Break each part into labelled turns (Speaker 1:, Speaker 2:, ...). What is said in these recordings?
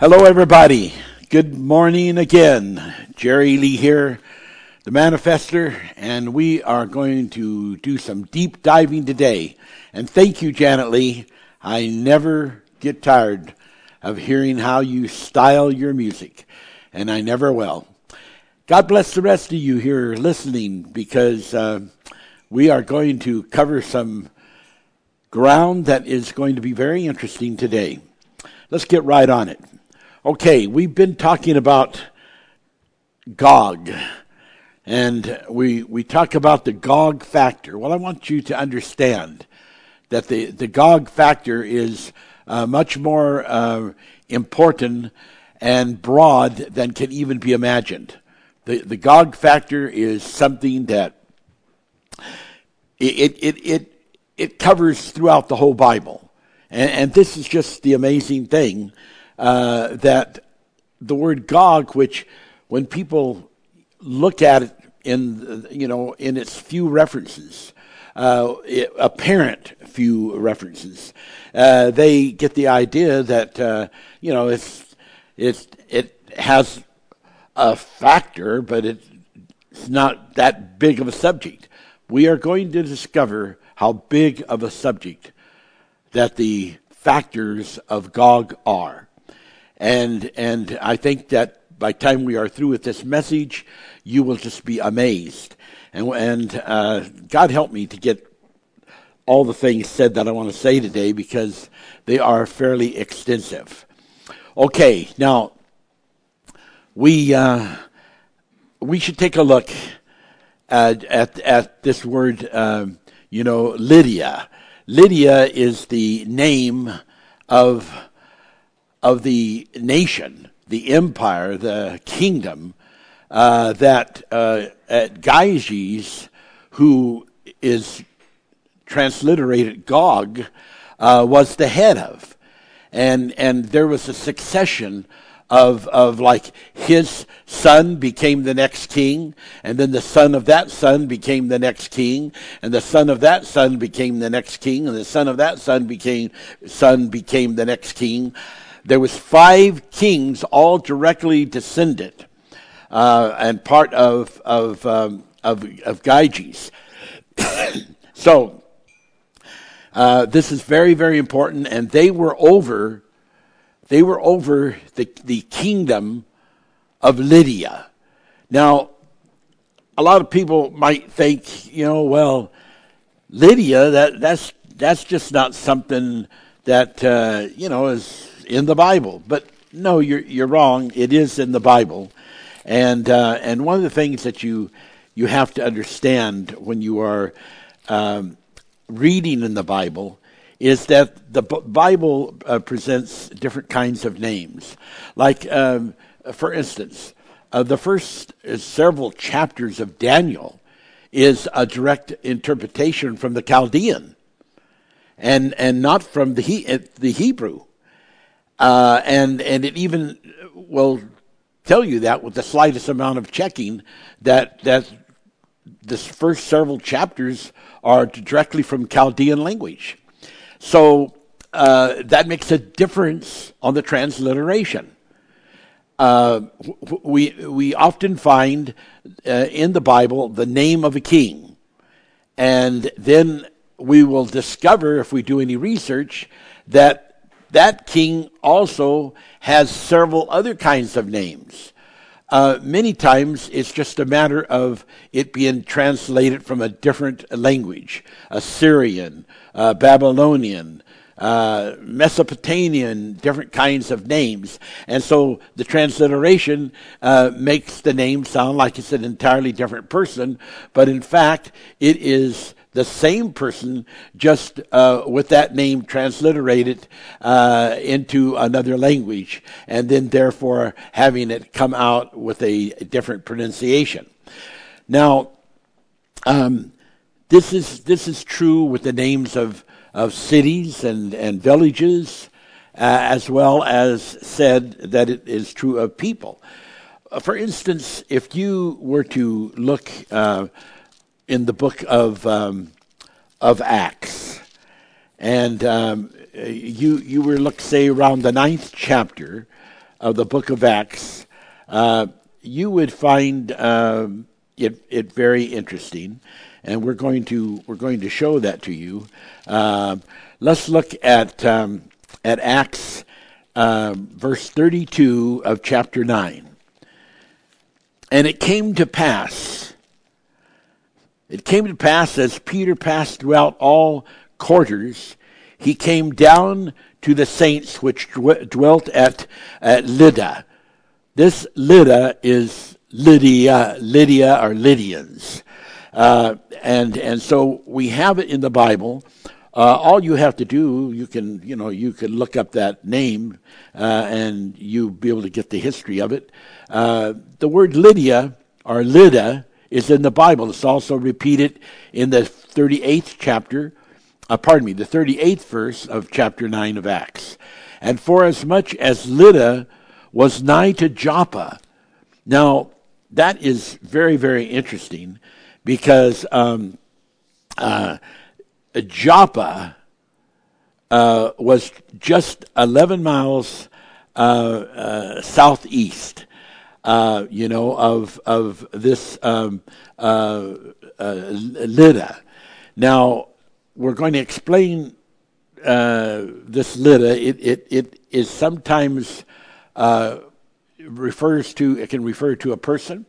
Speaker 1: Hello, everybody. Good morning again. Jerry Lee here, the manifester, and we are going to do some deep diving today. And thank you, Janet Lee. I never get tired of hearing how you style your music, and I never will. God bless the rest of you here listening because uh, we are going to cover some ground that is going to be very interesting today. Let's get right on it. Okay, we've been talking about Gog, and we we talk about the Gog factor. Well, I want you to understand that the the Gog factor is uh, much more uh, important and broad than can even be imagined. The the Gog factor is something that it it it it covers throughout the whole Bible, and, and this is just the amazing thing uh, that the word Gog, which when people look at it in you know in its few references, uh, apparent few references, uh, they get the idea that uh, you know it's it's it has a factor, but it's not that big of a subject. We are going to discover how big of a subject that the factors of Gog are. And, and I think that by time we are through with this message, you will just be amazed. And, and uh, God help me to get all the things said that I want to say today because they are fairly extensive. Okay, now we uh, we should take a look at at, at this word. Uh, you know, Lydia. Lydia is the name of of the nation, the empire, the kingdom uh, that uh, at Gyges, who is transliterated Gog, uh, was the head of, and and there was a succession of of like his son became the next king and then the son of that son became the next king and the son of that son became the next king and the son of that son became son became the next king there was five kings all directly descended uh, and part of of um, of, of Gyges. so uh, this is very very important and they were over they were over the, the kingdom of Lydia. Now, a lot of people might think, you know, well, Lydia, that, that's, that's just not something that, uh, you know, is in the Bible. But no, you're, you're wrong. It is in the Bible. And, uh, and one of the things that you, you have to understand when you are um, reading in the Bible is that the Bible uh, presents different kinds of names. Like, um, for instance, uh, the first several chapters of Daniel is a direct interpretation from the Chaldean and, and not from the, he, the Hebrew. Uh, and, and it even will tell you that with the slightest amount of checking that, that the first several chapters are directly from Chaldean language. So uh, that makes a difference on the transliteration. Uh, we we often find uh, in the Bible the name of a king, and then we will discover if we do any research that that king also has several other kinds of names. Uh, many times it's just a matter of it being translated from a different language Assyrian, uh, Babylonian, uh, Mesopotamian, different kinds of names. And so the transliteration uh, makes the name sound like it's an entirely different person, but in fact, it is the same person, just uh, with that name transliterated uh, into another language, and then therefore having it come out with a, different pronunciation. Now, um, this is this is true with the names of of cities and and villages, uh, as well as said that it is true of people. For instance, if you were to look uh, in the book of um, of Acts, and um, you you were look say around the ninth chapter, of the book of Acts, uh, you would find um, it, it very interesting, and we're going to we're going to show that to you. Uh, let's look at um, at Acts uh, verse 32 of chapter 9. And it came to pass, it came to pass as Peter passed throughout all quarters, he came down to the saints which dwelt at, at Lydda. This Lydda is Lydia, Lydia or Lydians. Uh, and, and so we have it in the Bible. Uh, all you have to do, you can, you know, you can look up that name, uh, and you'll be able to get the history of it. Uh, the word Lydia or Lydda is in the Bible. It's also repeated in the 38th chapter, uh, pardon me, the 38th verse of chapter 9 of Acts. And for as much as Lydda was nigh to Joppa. Now, that is very, very interesting because um, uh, Joppa uh, was just 11 miles uh, uh southeast, uh, you know, of of this um, uh, Lydda. Now, we're going to explain this Lydda. It, it, it is sometimes refers to, it can refer to a person,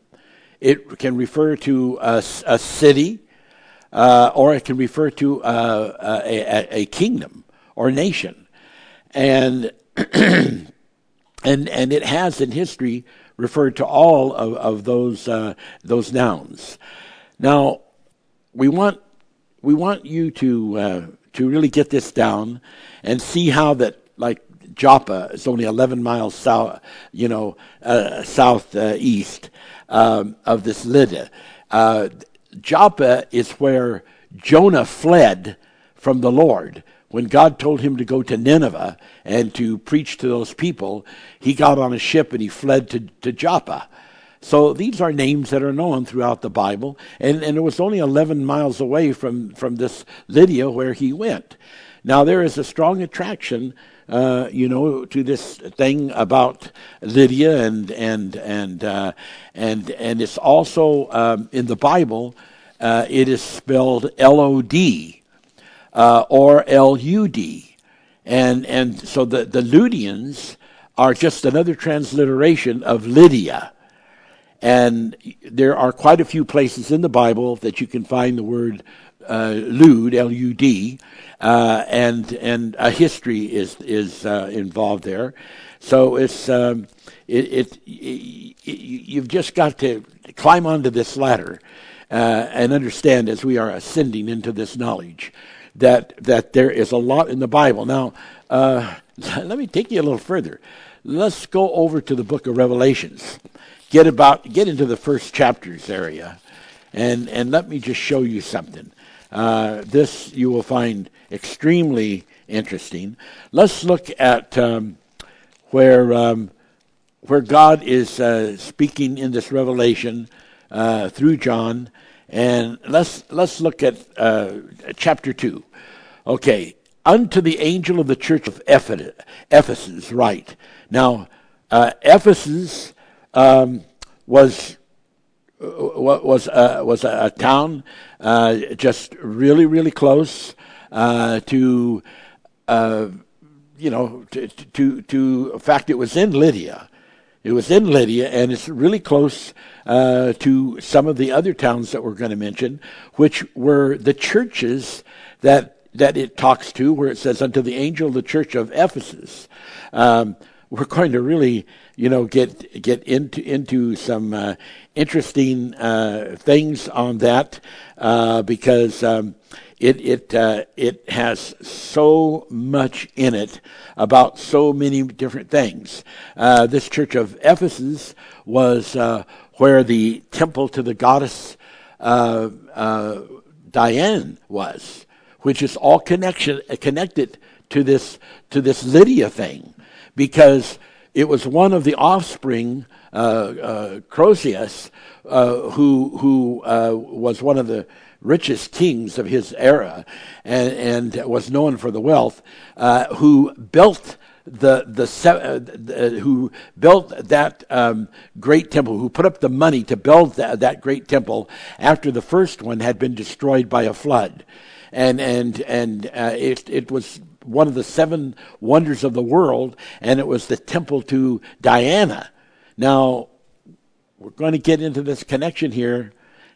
Speaker 1: it can refer to a, a city, uh, or it can refer to uh, a, a, kingdom or nation. And, and, and it has in history referred to all of, of those, uh, those nouns. Now, we want, we want you to, uh, to really get this down and see how that, like Joppa is only 11 miles south, you know, uh, southeast um, of this Lydda. Uh, Joppa is where Jonah fled from the Lord. When God told him to go to Nineveh and to preach to those people, he got on a ship and he fled to, to Joppa. So these are names that are known throughout the Bible, and, and it was only 11 miles away from, from this Lydia where he went. Now, there is a strong attraction uh, you know, to this thing about Lydia, and and and uh, and and it's also um, in the Bible. Uh, it is spelled L O D uh, or L U D, and and so the the Ludians are just another transliteration of Lydia. And there are quite a few places in the Bible that you can find the word uh, lud, L-U-D, uh, and and a history is is uh, involved there. So it's um, it, it, it, you've just got to climb onto this ladder uh, and understand as we are ascending into this knowledge that that there is a lot in the Bible. Now, uh, let me take you a little further. Let's go over to the book of Revelations. Get about get into the first chapters area, and and let me just show you something. Uh, this you will find extremely interesting. Let's look at um, where um, where God is uh, speaking in this revelation uh, through John, and let's let's look at uh, chapter two. Okay, unto the angel of the church of Ephesus, write. Now, uh, Ephesus um, was was uh, was a, town uh, just really really close uh, to uh, you know to, to to fact it was in Lydia. It was in Lydia, and it's really close uh, to some of the other towns that we're going to mention, which were the churches that that it talks to, where it says, "Unto the angel of the church of Ephesus." Um, we're going to really, you know, get get into into some uh, interesting uh, things on that uh, because um, it it uh, it has so much in it about so many different things. Uh, this church of Ephesus was uh, where the temple to the goddess Diane was, which is all connection connected to this to this Lydia thing because it was one of the offspring, uh, uh, Croesus, uh, who, who uh, was one of the richest kings of his era and, and was known for the wealth, uh, who built the, the, uh, the who built that um, great temple, who put up the money to build that, that great temple after the first one had been destroyed by a flood, and and and uh, it it was one of the seven wonders of the world, and it was the temple to Diana. Now, we're going to get into this connection here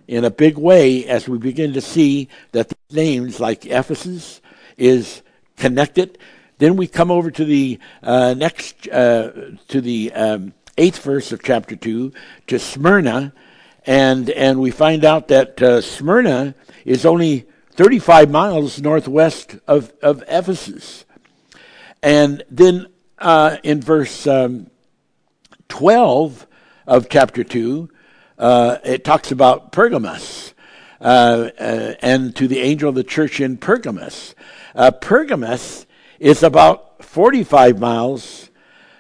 Speaker 1: in a big way as we begin to see that names, like Ephesus, is connected. Then we come over to the uh, next, uh, to the um, eighth verse of chapter two, to Smyrna, and and we find out that uh, Smyrna is only 35 miles northwest of of Ephesus, and then uh, in verse um, 12 of chapter two, uh, it talks about Pergamos. Uh, uh, and to the angel of the church in Pergamos. Uh, Pergamos is about 45 miles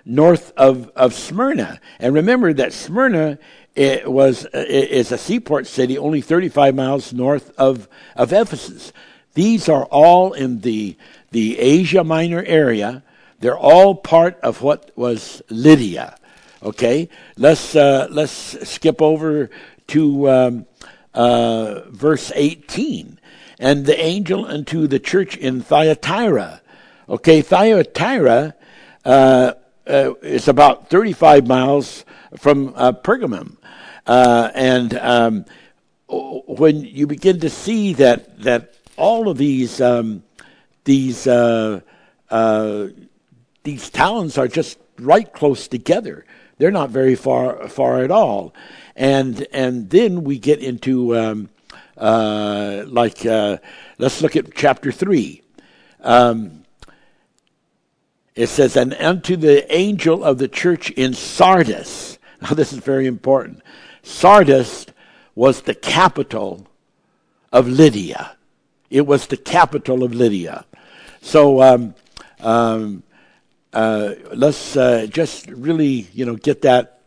Speaker 1: north of, of Smyrna. And remember that Smyrna it was is a seaport city only 35 miles north of, of Ephesus. These are all in the, the Asia Minor area. They're all part of what was Lydia. Okay, let's uh, let's skip over to um, uh, verse 18. And the angel unto the church in Thyatira Okay, Thyatira uh, uh, is about 35 miles from uh, Pergamum. Uh, and um, when you begin to see that, that all of these, um, these, these towns are just right close together, they're not very far, far at all. And, and then we get into, um, like, let's look at chapter 3. Um, it says, And unto the angel of the church in Sardis. Now, this is very important. Sardis was the capital of Lydia. It was the capital of Lydia. So um, um, uh, let's uh, just really, you know, get that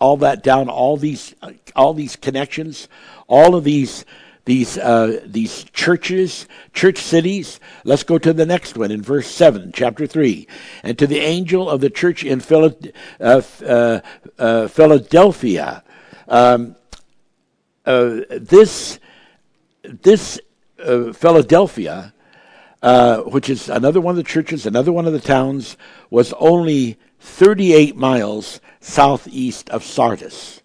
Speaker 1: all that down. All these, all these connections, all of these these uh, these churches, church cities. Let's go to the next one in verse seven, chapter three. And to the angel of the church in uh, uh, uh, Philadelphia, um, uh, this this uh, which is another one of the churches, another one of the towns, was only 38 miles southeast of Sardis.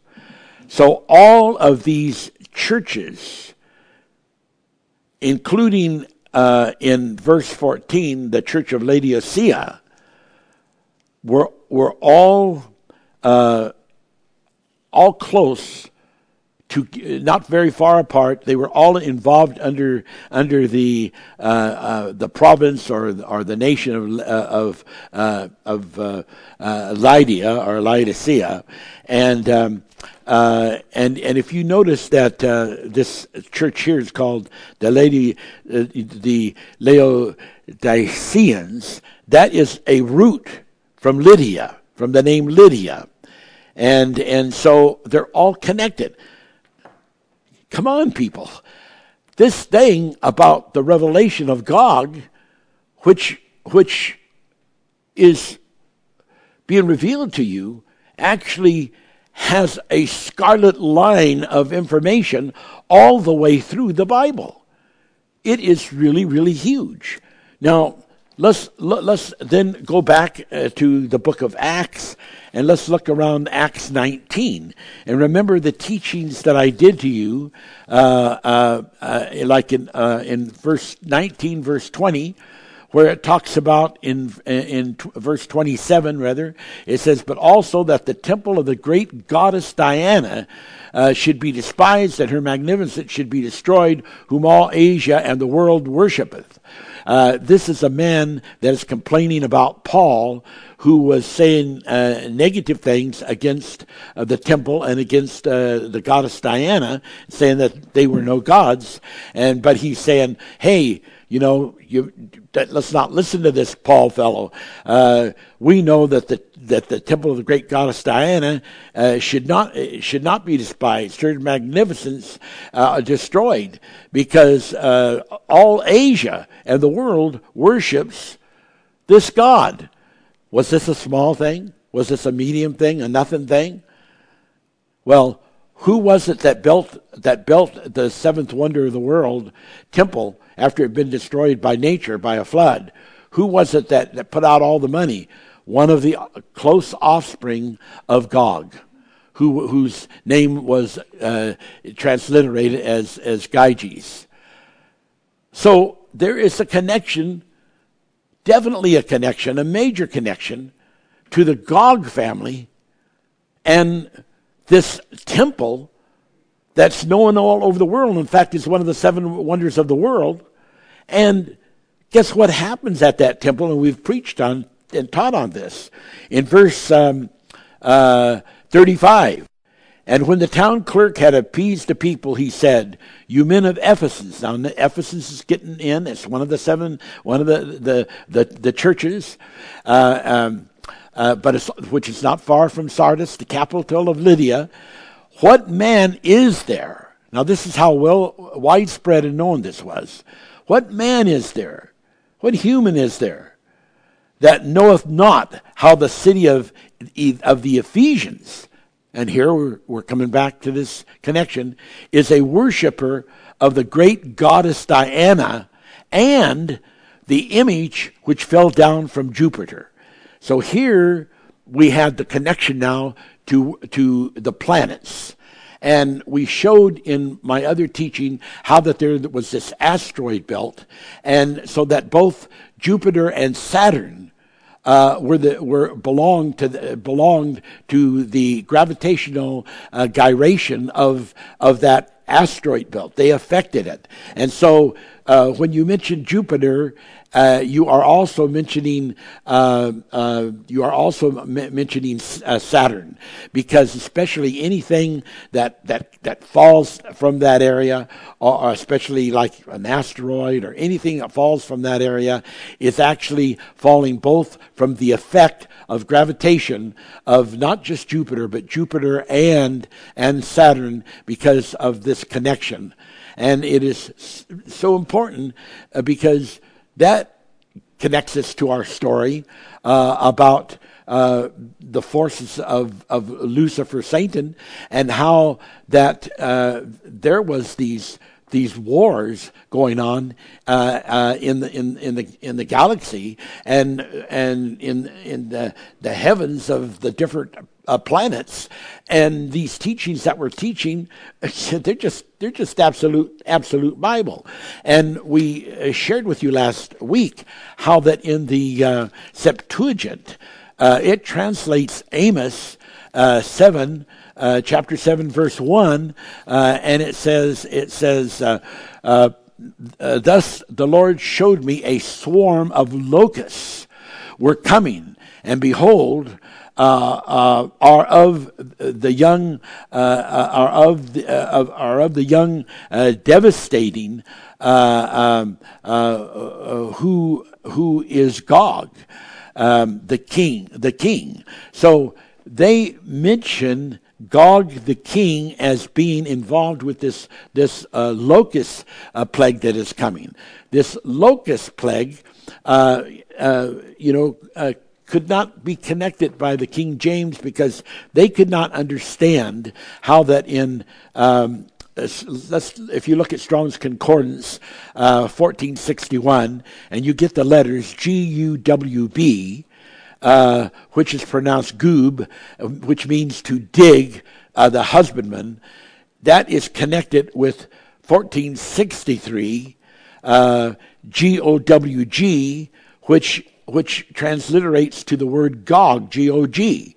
Speaker 1: So all of these churches including uh, in verse 14, the church of Laodicea, were, were all, uh, all close to not very far apart. They were all involved under under the uh, uh, the province or or the nation of uh, of uh, of uh, uh, Lydia or Laodicea, and um, uh, and and if you notice that uh, this church here is called the Lady uh, the Laodiceans, that is a root from Lydia, from the name Lydia, and and so they're all connected. Come on, people! This thing about the revelation of God, which which is being revealed to you, actually has a scarlet line of information all the way through the Bible. It is really, really huge. Now, let's let's then go back uh, to the book of Acts and let's look around Acts 19 and remember the teachings that I did to you, uh, uh, uh like in uh, in verse 19, verse 20 where it talks about in in verse 27 rather it says but also that the temple of the great goddess Diana uh, should be despised and her magnificence should be destroyed whom all Asia and the world worshipeth uh, this is a man that is complaining about Paul who was saying uh, negative things against uh, the temple and against uh, the goddess Diana, saying that they were no gods. And but he's saying, "Hey, you know, you, let's not listen to this Paul fellow. Uh, we know that the that the temple of the great goddess Diana uh, should not should not be despised. Her magnificence uh, destroyed because uh, all Asia and the world worships this god. Was this a small thing? Was this a medium thing, a nothing thing? Well, who was it that built that built the seventh wonder of the world temple after it had been destroyed by nature by a flood? Who was it that, that put out all the money? One of the close offspring of Gog, who, whose name was uh, transliterated as as Gyges. So there is a connection, definitely a connection, a major connection to the Gog family and this temple that's known all over the world. In fact, it's one of the seven wonders of the world. And guess what happens at that temple? And we've preached on and taught on this. In verse um, uh, 35, and when the town clerk had appeased the people, he said, "You men of Ephesus." Now, Ephesus is getting in. It's one of the seven, one of the the the, the churches. Uh, um, uh, but which is not far from Sardis, the capital of Lydia. What man is there? Now, this is how well widespread and known this was. What man is there? What human is there that knoweth not how the city of, of the Ephesians, and here we're, we're coming back to this connection, is a worshiper of the great goddess Diana and the image which fell down from Jupiter? So here we have the connection now to, to the planets. And we showed in my other teaching how that there was this asteroid belt, and so that both Jupiter and Saturn uh, were the were belonged to the, belonged to the gravitational uh, gyration of of that asteroid belt. They affected it, and so uh, when you mention Jupiter uh, you are also mentioning uh, uh, you are also m- mentioning uh, Saturn because especially anything that that that falls from that area, or especially like an asteroid or anything that falls from that area, is actually falling both from the effect of gravitation of not just Jupiter but Jupiter and and Saturn because of this connection, and it is so important uh, because that connects us to our story uh, about uh, the forces of, of Lucifer, Satan, and how that uh, there was these these wars going on uh, uh, in the in, in the in the galaxy and and in in the the heavens of the different uh, planets, and these teachings that we're teaching, they're just they're just absolute absolute Bible. And we uh, shared with you last week how that in the uh, Septuagint, uh, it translates Amos uh, seven. Uh, chapter 7 verse 1 and it says it says thus the lord showed me a swarm of locusts were coming and behold uh, uh, are of the young, uh, are of the, are of the young, devastating, um, who who is Gog, um, the king, the king. So they mention Gog the king as being involved with this this uh, locust uh, plague that is coming. This locust plague, uh, you know, could not be connected by the King James because they could not understand how that in um, let's, if you look at Strong's Concordance, uh, 1461, and you get the letters G U W B, uh, which is pronounced goob, which means to dig, uh, the husbandman, that is connected with 1463, uh, G O W G, which which transliterates to the word Gog, G O G.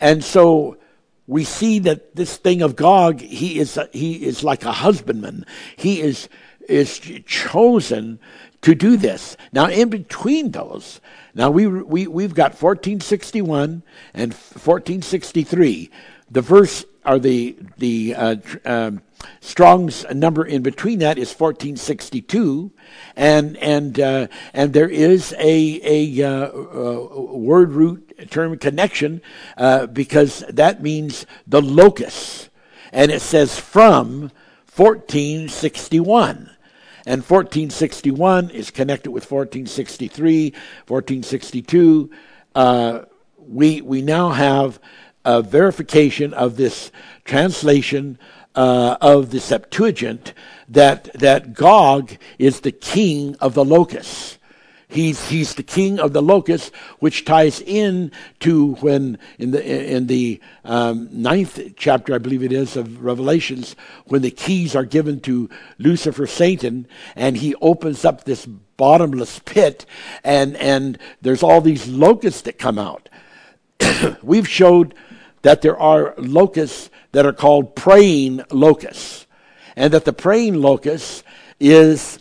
Speaker 1: And so we see that this thing of Gog, he is, a, he is like a husbandman. He is, is chosen to do this. Now, in between those, now we, we, we've got 1461 and 1463. The verse, or the, the uh, um, Strong's number in between that is 1462, and and uh, and there is a a uh, uh, word root term connection uh, because that means the locus, and it says from 1461. And 1461 is connected with 1463, 1462, uh, we we now have a verification of this translation uh, of the Septuagint that that Gog is the king of the locusts. He's he's the king of the locusts, which ties in to when in the in the um, ninth chapter, I believe it is of Revelations, when the keys are given to Lucifer, Satan, and he opens up this bottomless pit, and and there's all these locusts that come out. We've showed that there are locusts that are called praying locusts, and that the praying locust is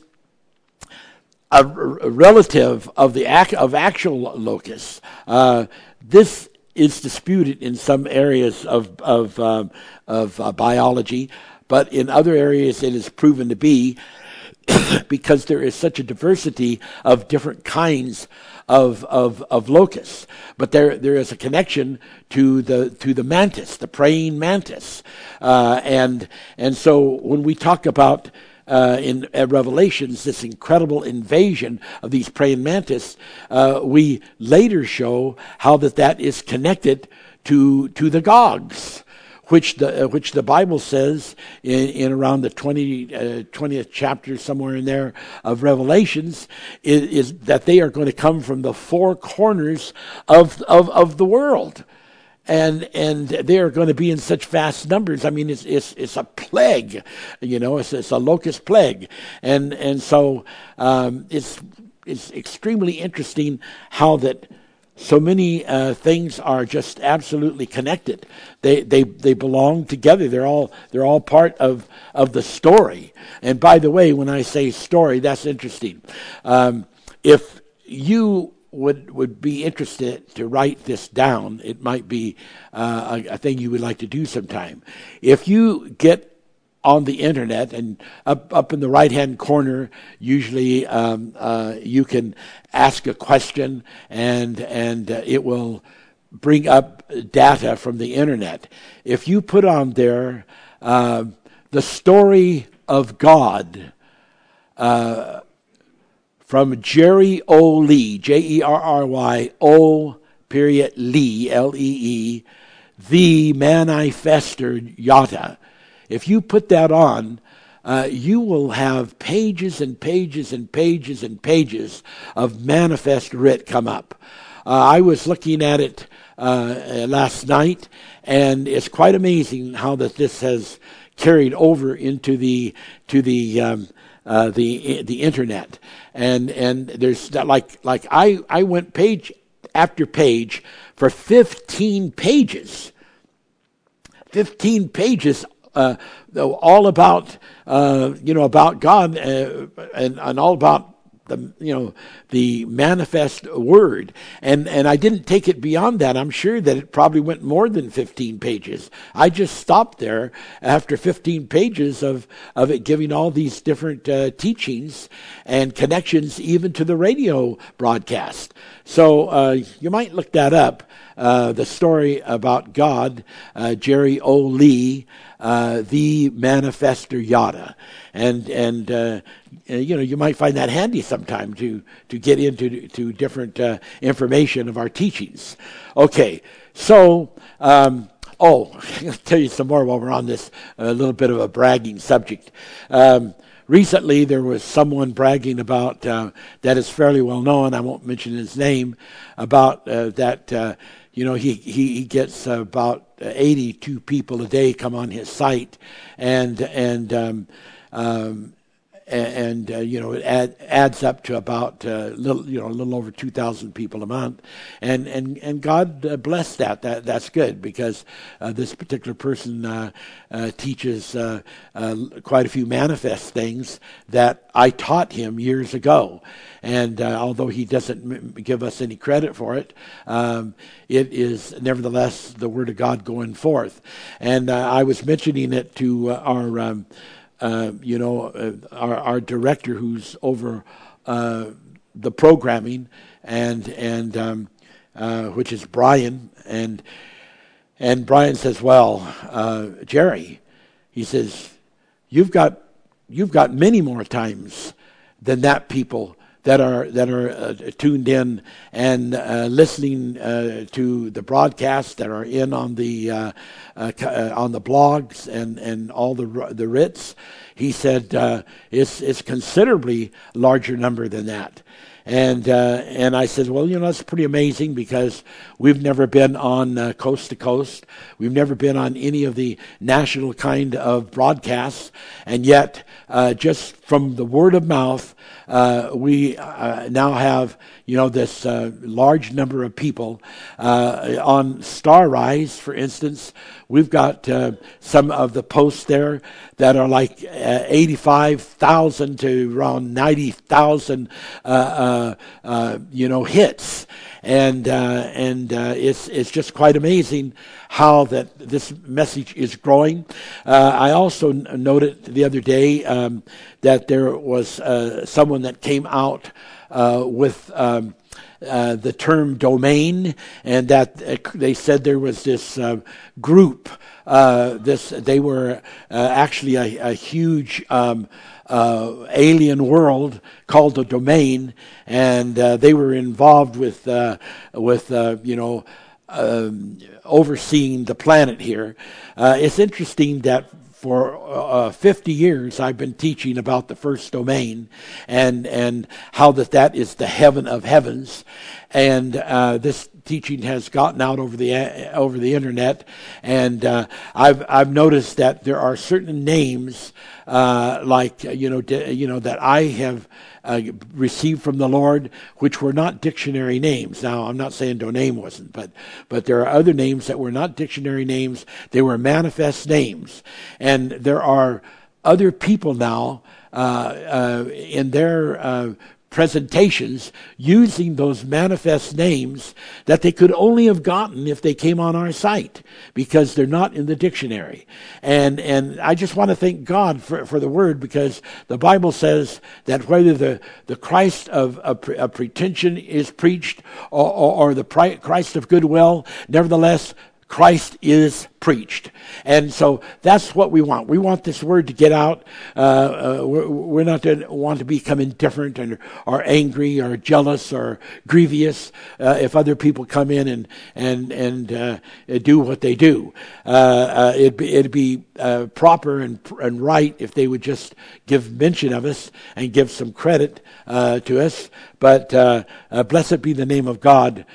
Speaker 1: a, relative of the of actual locusts. Uh, this is disputed in some areas of of um, of uh, biology, but in other areas it is proven to be because there is such a diversity of different kinds of, of, of locusts. But there, there is a connection to the, to the mantis, the praying mantis. Uh, and, and so when we talk about uh, in uh, Revelations, this incredible invasion of these praying mantis, uh, we later show how that that is connected to to the Gogs which the uh, which the Bible says in, in around the 20, uh, 20th chapter, somewhere in there of Revelations, is, is, that they are going to come from the four corners of of, of the world. And and they are going to be in such vast numbers. I mean, it's it's it's a plague, you know. It's it's a locust plague, and and so um, it's it's extremely interesting how that so many uh, things are just absolutely connected. They, they, they belong together. They're all, they're all part of, of the story. And by the way, when I say story, that's interesting. Um, if you would, would be interested to write this down, it might be uh, a, a thing you would like to do sometime. If you get on the internet, and up up in the right hand corner, usually um, uh, you can ask a question, and and uh, it will bring up data from the internet. If you put on there uh, the story of God. Uh, from Jerry O. Lee, J E R R Y O period Lee, L E E, the Manifester Yada. If you put that on, uh, you will have pages and pages and pages and pages of manifest writ come up. Uh, I was looking at it uh, last night, and it's quite amazing how that this has carried over into the to the um, uh, the the internet. And and there's like like I I went page after page for 15 pages. 15 pages uh, all about uh, you know about God uh, and, and all about the you know the manifest word. And and I didn't take it beyond that. I'm sure that it probably went more than 15 pages. I just stopped there after 15 pages of of it giving all these different uh, teachings and connections even to the radio broadcast. So uh, you might look that up uh, the story about God uh, Jerry O. Lee uh, the manifester yada and and uh, you know you might find that handy sometime to to get into to different uh, information of our teachings. Okay, so. Um, oh, I'll tell you some more while we're on this a little bit of a bragging subject. Um, recently, there was someone bragging about uh, that is fairly well known. I won't mention his name. About uh, that, uh, you know, he he, he gets about 82 people a day come on his site, and and um, um, and, uh, you know it add, adds up to about uh, little you know a little over 2,000 people a month, and and and God uh, bless that. That that's good because uh, this particular person uh, teaches quite a few manifest things that I taught him years ago, and although he doesn't m- give us any credit for it, um, it is nevertheless the word of God going forth. And I was mentioning it to our. Um, uh, you know, uh, our, our director who's over uh, the programming, and and um, uh, which is Brian, and and Brian says, "Well, uh, Jerry," he says, "You've got you've got many more times than that people that are that are uh, tuned in and uh, listening uh, to the broadcast that are in on the uh, on the blogs and, and all the the writs. He said it's it's considerably larger number than that. And uh, and I said, well, you know, that's pretty amazing because we've never been on uh, coast to coast. We've never been on any of the national kind of broadcasts, and yet, uh, just from the word of mouth, uh, we uh, now have you know this uh, large number of people on Star Rise, for instance. We've got some of the posts there that are like 85,000 to around 90,000 uh, uh, you know, hits. And, uh, and it's, it's just quite amazing how that this message is growing. I also noted the other day um, that there was someone that came out with. Um, uh, the term domain, and that uh, they said there was this uh, group. this they were actually a, a huge um, uh, alien world called the domain, and uh, they were involved with uh, with uh, you know um, overseeing the planet here. Uh, it's interesting that for uh, 50 years I've been teaching about the first domain and and how that that is the heaven of heavens and uh, this teaching has gotten out over the uh, over the internet and uh, I've I've noticed that there are certain names uh, like you know you know that I have uh, received from the Lord, which were not dictionary names. Now, I'm not saying Domain wasn't, but but there are other names that were not dictionary names. They were manifest names, and there are other people now uh, uh, in their uh, presentations using those manifest names that they could only have gotten if they came on our site because they're not in the dictionary. And, and I just want to thank God for, for the word because the Bible says that whether the, the Christ of, of, of pretension is preached or, or, or the Christ of goodwill, nevertheless, Christ is preached. And so that's what we want. We want this word to get out. Uh, uh, we're, we're, not to want to become indifferent and, or angry or jealous or grievous uh, if other people come in and, and, and uh, do what they do. Uh, uh, it'd be, it'd be proper and, and right if they would just give mention of us and give some credit to us. But blessed be the name of God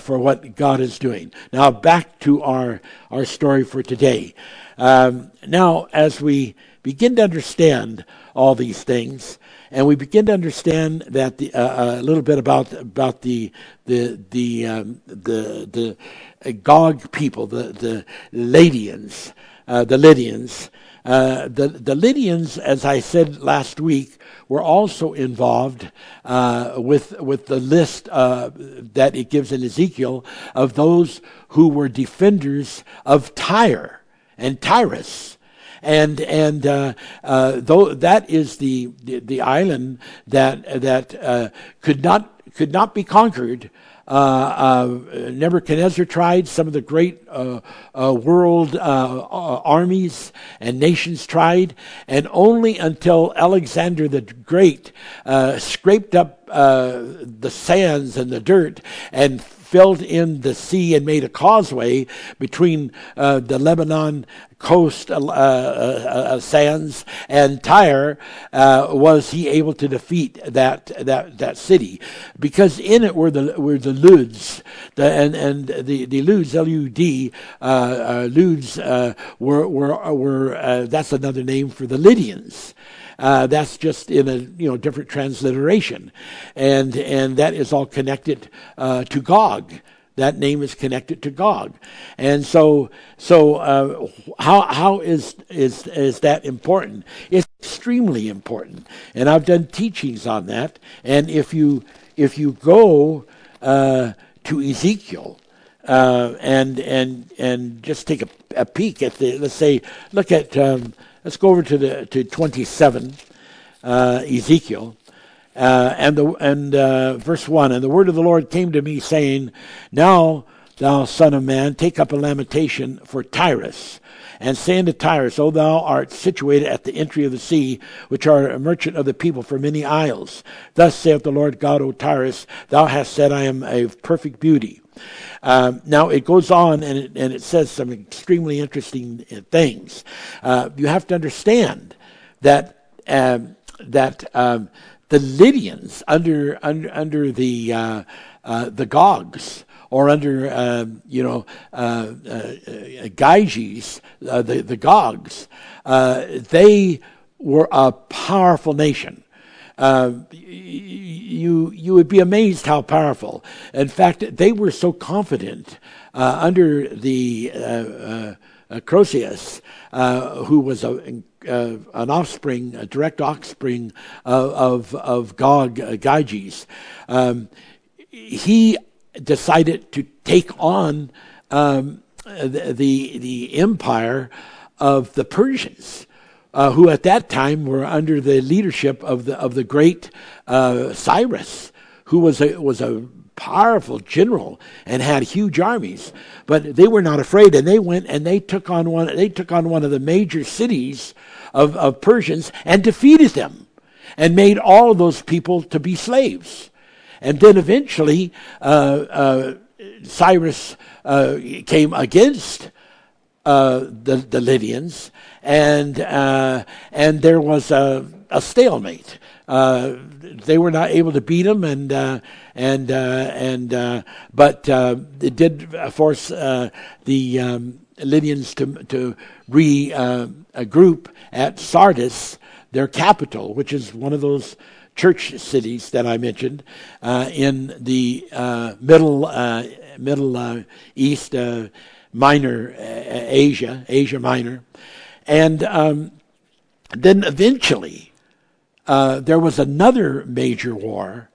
Speaker 1: for what God is doing. Now back to our, our story for today. Um, now, as we begin to understand all these things, and we begin to understand that the, uh, a little bit about about the the the um, the the uh, Gog people, the the Lydians, uh, the Lydians. Uh, the the Lydians, as I said last week, were also involved uh, with with the list uh, that it gives in Ezekiel of those who were defenders of Tyre and Tyrus. And and uh, uh, though that is the, the, the island that that uh, could not could not be conquered Nebuchadnezzar tried, some of the great uh, uh world uh, uh, armies and nations tried, and only until Alexander the Great scraped up the sands and the dirt and filled in the sea and made a causeway between uh, the Lebanon coast uh, uh, uh sands and Tyre, uh, was he able to defeat that that that city? Because in it were the were the Luds, the, and and the the Luds L U D Luds were were were that's another name for the Lydians. Uh, that's just in a you know different transliteration, and and that is all connected uh, to Gog. That name is connected to Gog, and so so uh, how how is is is that important? It's extremely important, and I've done teachings on that. And if you if you go uh, to Ezekiel, uh, and and and just take a, a, peek at the let's say look at um, Let's go over to the to 27, uh, Ezekiel, uh, and the and uh, verse one. And the word of the Lord came to me, saying, "Now, thou son of man, take up a lamentation for Tyrus." and say unto Tyrus, O thou art situated at the entry of the sea, which art a merchant of the people for many isles. Thus saith the Lord God, O Tyrus, thou hast said, I am a perfect beauty. Um, now it goes on and it, and it says some extremely interesting uh, things. Uh, you have to understand that um, that um, the Lydians under under under the uh, uh, the Gogs or under uh, you know uh, uh, Gyges, uh, the the Gogs, they were a powerful nation. Uh, you you would be amazed how powerful. In fact, they were so confident under the Croesus, who was a uh, an offspring, a direct offspring of of, Gog uh, Gyges. Um, he decided to take on um, the, the, the empire of the Persians. Uh, who at that time were under the leadership of the of the great uh, Cyrus, who was a was a powerful general and had huge armies. But they were not afraid, and they went and they took on one. They took on one of the major cities of, of Persians and defeated them, and made all those people to be slaves. And then eventually, uh, uh, Cyrus uh, came against uh, the, the Lydians, and, uh, and there was a, a stalemate. Uh, they were not able to beat him, and and and but it did force the um, Lydians to to regroup at Sardis, their capital, which is one of those church cities that I mentioned uh, in the uh, middle uh, Middle uh, East, uh, Minor Asia, Asia Minor, and um, then eventually there was another major war,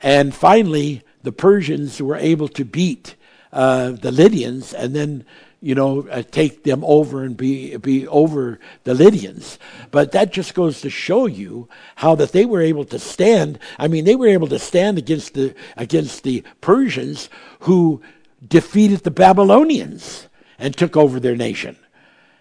Speaker 1: and finally the Persians were able to beat the Lydians, and then you know, uh, take them over and be be over the Lydians. But that just goes to show you how that they were able to stand. I mean, they were able to stand against the against the Persians who defeated the Babylonians and took over their nation.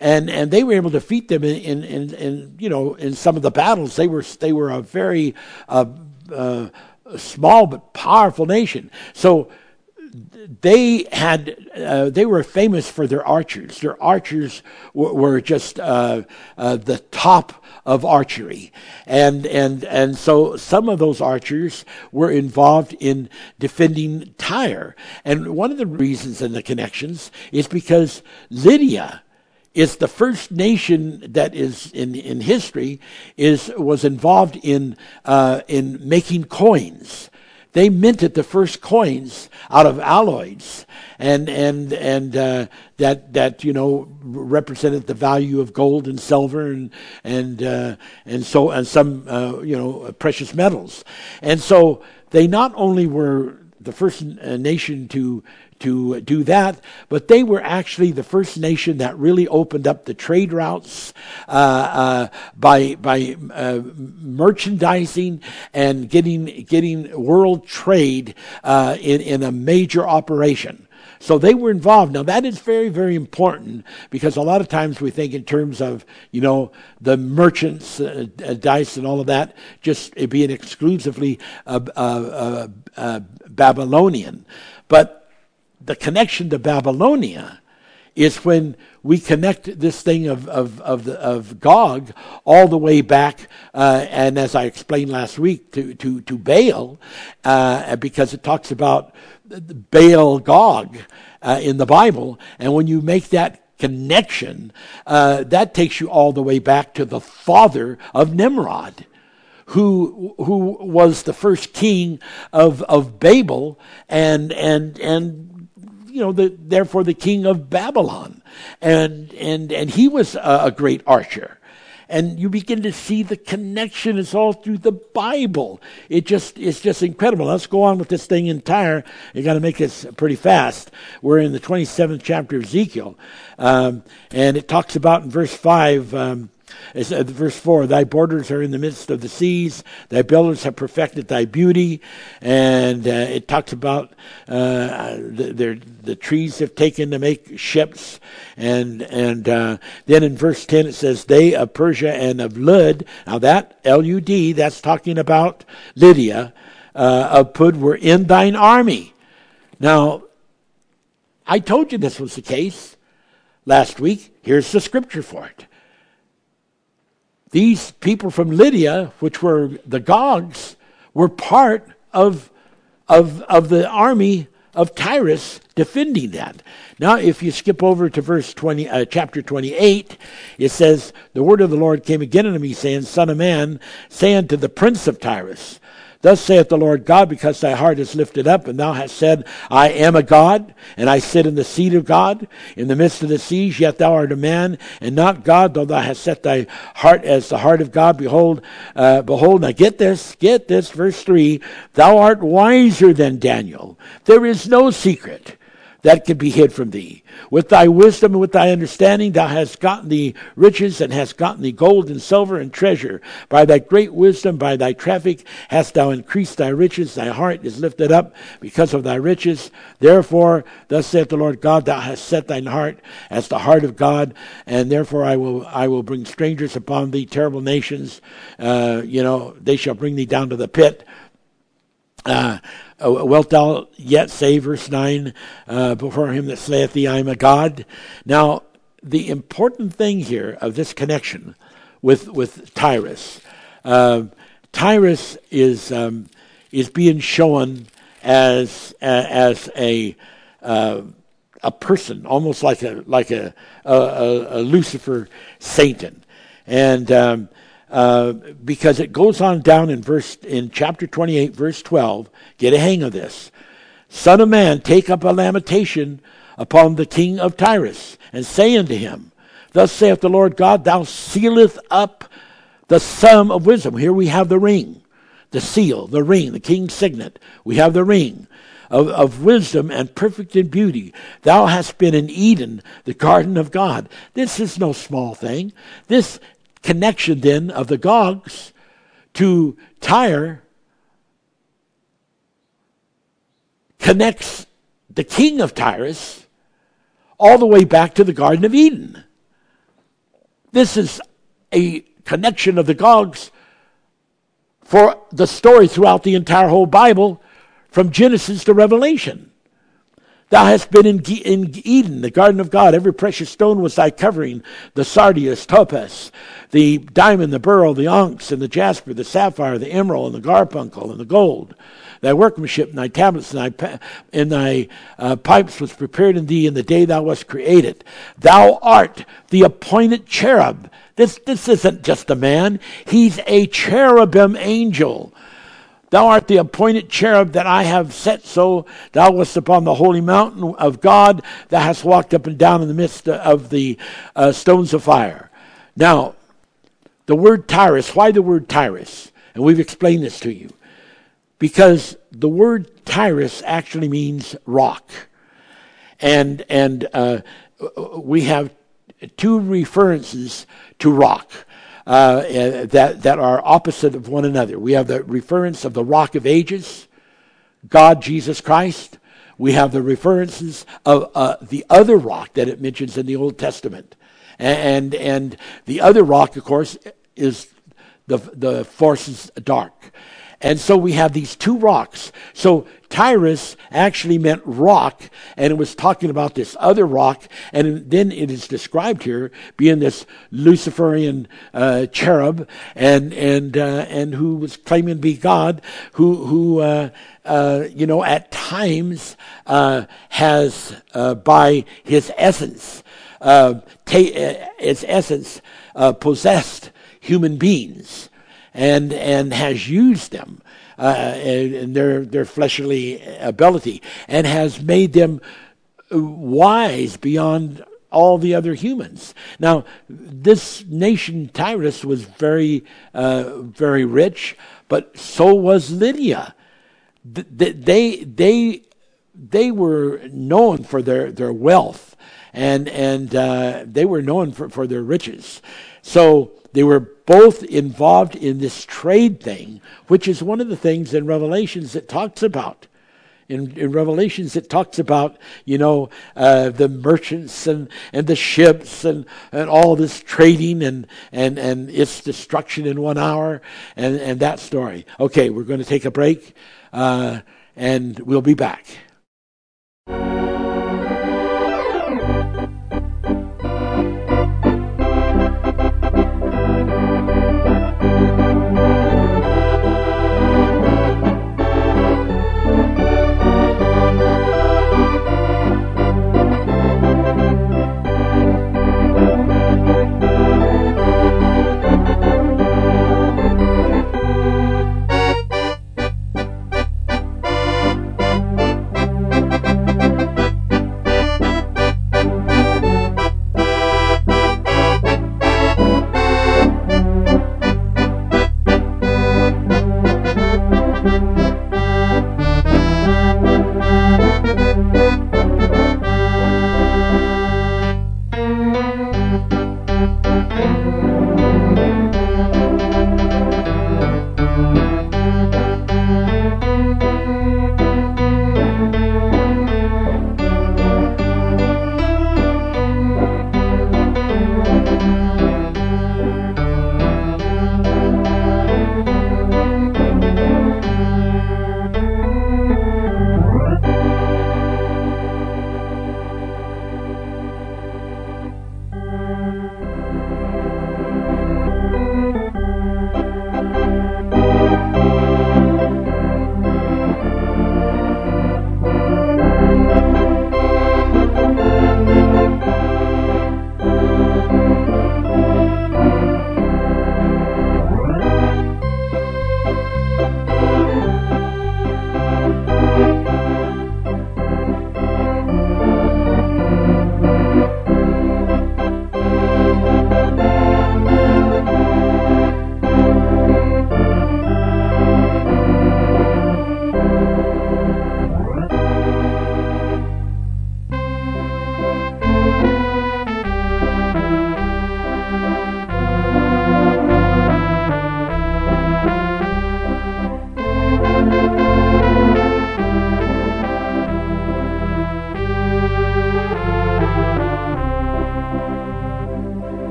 Speaker 1: And and they were able to defeat them in in, in, in you know in some of the battles. They were they were a very uh, uh, small but powerful nation. So they had uh, they were famous for their archers. Their archers were, were just uh, uh, the top of archery, and and and so some of those archers were involved in defending Tyre. And one of the reasons and the connections is because Lydia is the first nation that is in, in history is was involved in uh, in making coins. They minted the first coins out of alloys, and and and uh, that that you know represented the value of gold and silver and and uh, and so and some uh, you know precious metals, and so they not only were the first uh, nation to to do that, but they were actually the first nation that really opened up the trade routes uh, uh, by by uh, merchandising and getting getting world trade uh, in in a major operation. So they were involved. Now that is very, very important because a lot of times we think in terms of, you know, the merchants, uh, dice and all of that, just being exclusively uh, Babylonian. But the connection to Babylonia is when we connect this thing of of of, the, of Gog all the way back, uh, and as I explained last week to to to Baal, uh, because it talks about Baal Gog uh, in the Bible, and when you make that connection, uh, that takes you all the way back to the father of Nimrod who who was the first king of of Babel. And and and you know, the, therefore the king of Babylon. And, and, and he was a, a great archer and you begin to see the connection It's all through the Bible. It just it's just incredible. Let's go on with this thing in Tyre. You got to make this pretty fast. We're in the 27th chapter of Ezekiel, um, and it talks about in verse five. Um, Verse 4 Thy borders are in the midst of the seas, thy builders have perfected thy beauty. And uh, it talks about uh, the, the trees have taken to make ships. And, and uh, then in verse 10 it says, They of Persia and of Lud, now that, L U D, that's talking about Lydia, uh, of Phut were in thine army. Now, I told you this was the case last week. Here's the scripture for it. These people from Lydia, which were the Gogs, were part of, of, of the army of Tyrus defending that. Now, if you skip over to verse 20, uh, chapter 28, it says, The word of the Lord came again unto me, saying, Son of man, say unto the prince of Tyrus, Thus saith the Lord God, because thy heart is lifted up, and thou hast said, I am a God, and I sit in the seat of God, in the midst of the seas, yet thou art a man, and not God, though thou hast set thy heart as the heart of God. Behold, uh, behold, now get this, get this, verse 3, thou art wiser than Daniel. There is no secret that can be hid from thee. With thy wisdom and with thy understanding, thou hast gotten thee riches and hast gotten thee gold and silver and treasure. By thy great wisdom, by thy traffic, hast thou increased thy riches. Thy heart is lifted up because of thy riches. Therefore, thus saith the Lord God, thou hast set thine heart as the heart of God, and therefore I will I will bring strangers upon thee, terrible nations. Uh, you know, they shall bring thee down to the pit. Uh, uh, wilt thou yet say, verse 9, uh, before him that slayeth thee, I am a God? Now, the important thing here of this connection with, with Tyrus, uh, Tyrus is, um, is being shown as, as a, uh, a person, almost like a, like a, a, a Lucifer Satan. And um, uh, because it goes on down in verse in chapter 28 verse 12 get a hang of this son of man take up a lamentation upon the king of tyrus and say unto him thus saith the lord god thou sealeth up the sum of wisdom here we have the ring the seal the ring the king's signet we have the ring of, of wisdom and perfect in beauty. Thou hast been in Eden, the garden of God. This is no small thing. This connection then of the Gogs to Tyre connects the king of Tyrus all the way back to the Garden of Eden. This is a connection of the Gogs for the story throughout the entire whole Bible from Genesis to Revelation. Thou hast been in, in Eden, the garden of God. Every precious stone was thy covering the sardius, topaz, the diamond, the beryl, the onyx, and the jasper, the sapphire, the emerald, and the carbuncle, and the gold. Thy workmanship, and thy tablets, and thy, and thy uh, pipes was prepared in thee in the day thou wast created. Thou art the appointed cherub. This, this isn't just a man. He's a cherubim angel Thou art the appointed cherub that I have set so. Thou wast upon the holy mountain of God. Thou hast walked up and down in the midst of the uh, stones of fire. Now, the word Tyrus, why the word Tyrus? And we've explained this to you. Because the word Tyrus actually means rock. And, and uh, we have two references to rock uh, that, that are opposite of one another. We have the reference of the rock of ages, God, Jesus Christ. We have the references of uh, the other rock that it mentions in the Old Testament. And, and the other rock, of course, is the, the forces dark. And so we have these two rocks. So Tyrus actually meant rock, and it was talking about this other rock, and then it is described here being this Luciferian uh, cherub, and and uh, and who was claiming to be God, who who uh, uh you know at times uh, has uh, by his essence, ta- its essence possessed human beings and and has used them uh, and their their fleshly ability and has made them wise beyond all the other humans. Now, this nation Tyrus was very uh, very rich, but so was Lydia. They they they were known for their, their wealth and and uh, they were known for, for their riches. So they were both involved in this trade thing, which is one of the things in Revelations it talks about. In, in Revelations, it talks about, you know, uh, the merchants and, and the ships and, and all this trading and, and, and its destruction in one hour and, and that story. Okay, we're going to take a break uh, and we'll be back.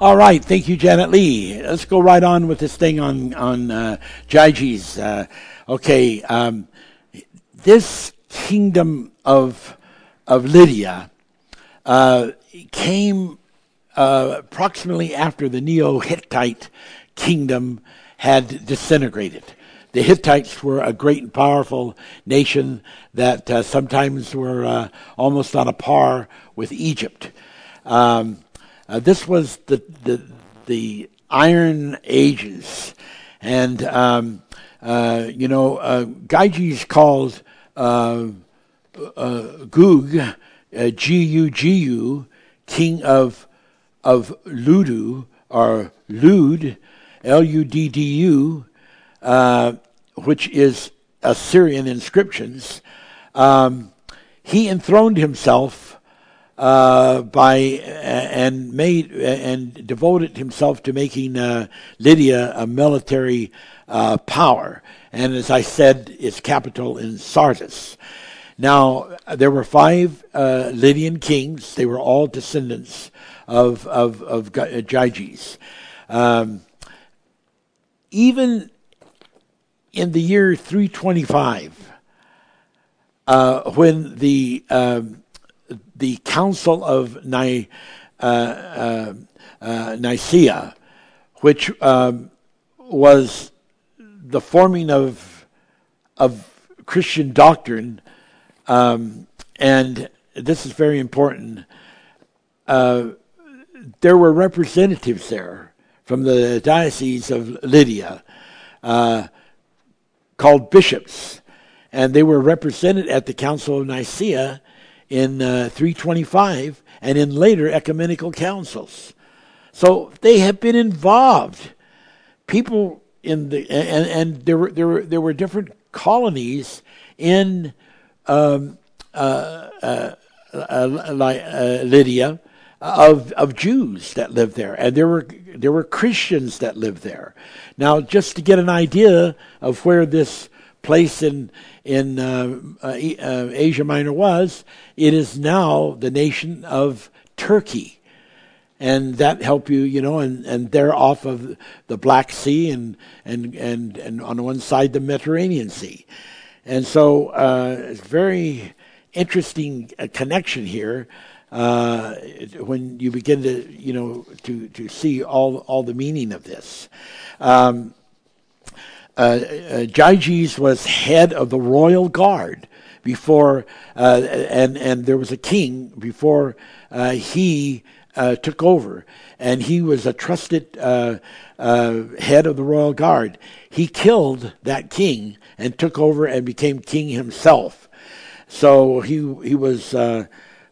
Speaker 1: All right, thank you, Janet Lee. Let's go right on with this thing on on uh, Gyges. Uh, okay, um, this kingdom of of Lydia uh, came uh, approximately after the Neo Hittite kingdom had disintegrated. The Hittites were a great and powerful nation that uh, sometimes were uh, almost on a par with Egypt. Um, uh, this was the, the, the Iron Ages, and um, uh, you know, uh, Gyges called uh, uh, Gug, uh, G U G U, king of of Ludu or Lud, L U D D U, uh, which is Assyrian inscriptions. Um, he enthroned himself uh, by and made and devoted himself to making uh, Lydia a military uh, power. And as I said, its capital in Sardis. Now there were five uh, Lydian kings. They were all descendants of of of Gyges. Um, even in the year 325, uh, when the um, the Council of Ni, uh, uh, uh Nicaea, which um, was the forming of of Christian doctrine, um, and this is very important. Uh, there were representatives there from the diocese of Lydia uh, called bishops, and they were represented at the Council of Nicaea in uh, 325 and in later ecumenical councils. So they have been involved. People in the and, and there were there were there were different colonies in um, uh, uh, uh, uh Lydia of of Jews that lived there, and there were there were Christians that lived there. Now, just to get an idea of where this place in in uh, uh, uh, Asia Minor was, it is now the nation of Turkey, and that help you, you know, and, and they're off of the Black Sea and and and and on one side the Mediterranean Sea, and so uh, it's very interesting uh, connection here uh, when you begin to you know to to see all all the meaning of this. Um, Gyges was head of the royal guard before, uh, and and there was a king before uh, he uh, took over, and he was a trusted uh, head of the royal guard. He killed that king and took over and became king himself. So he he was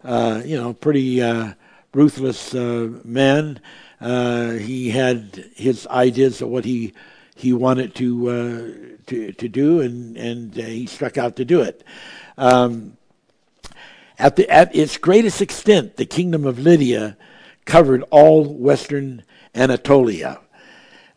Speaker 1: uh, you know, pretty uh, ruthless uh, man. Uh, he had his ideas of what he he wanted to uh, to to do, and and he struck out to do it. Um, at the at its greatest extent, the kingdom of Lydia covered all western Anatolia.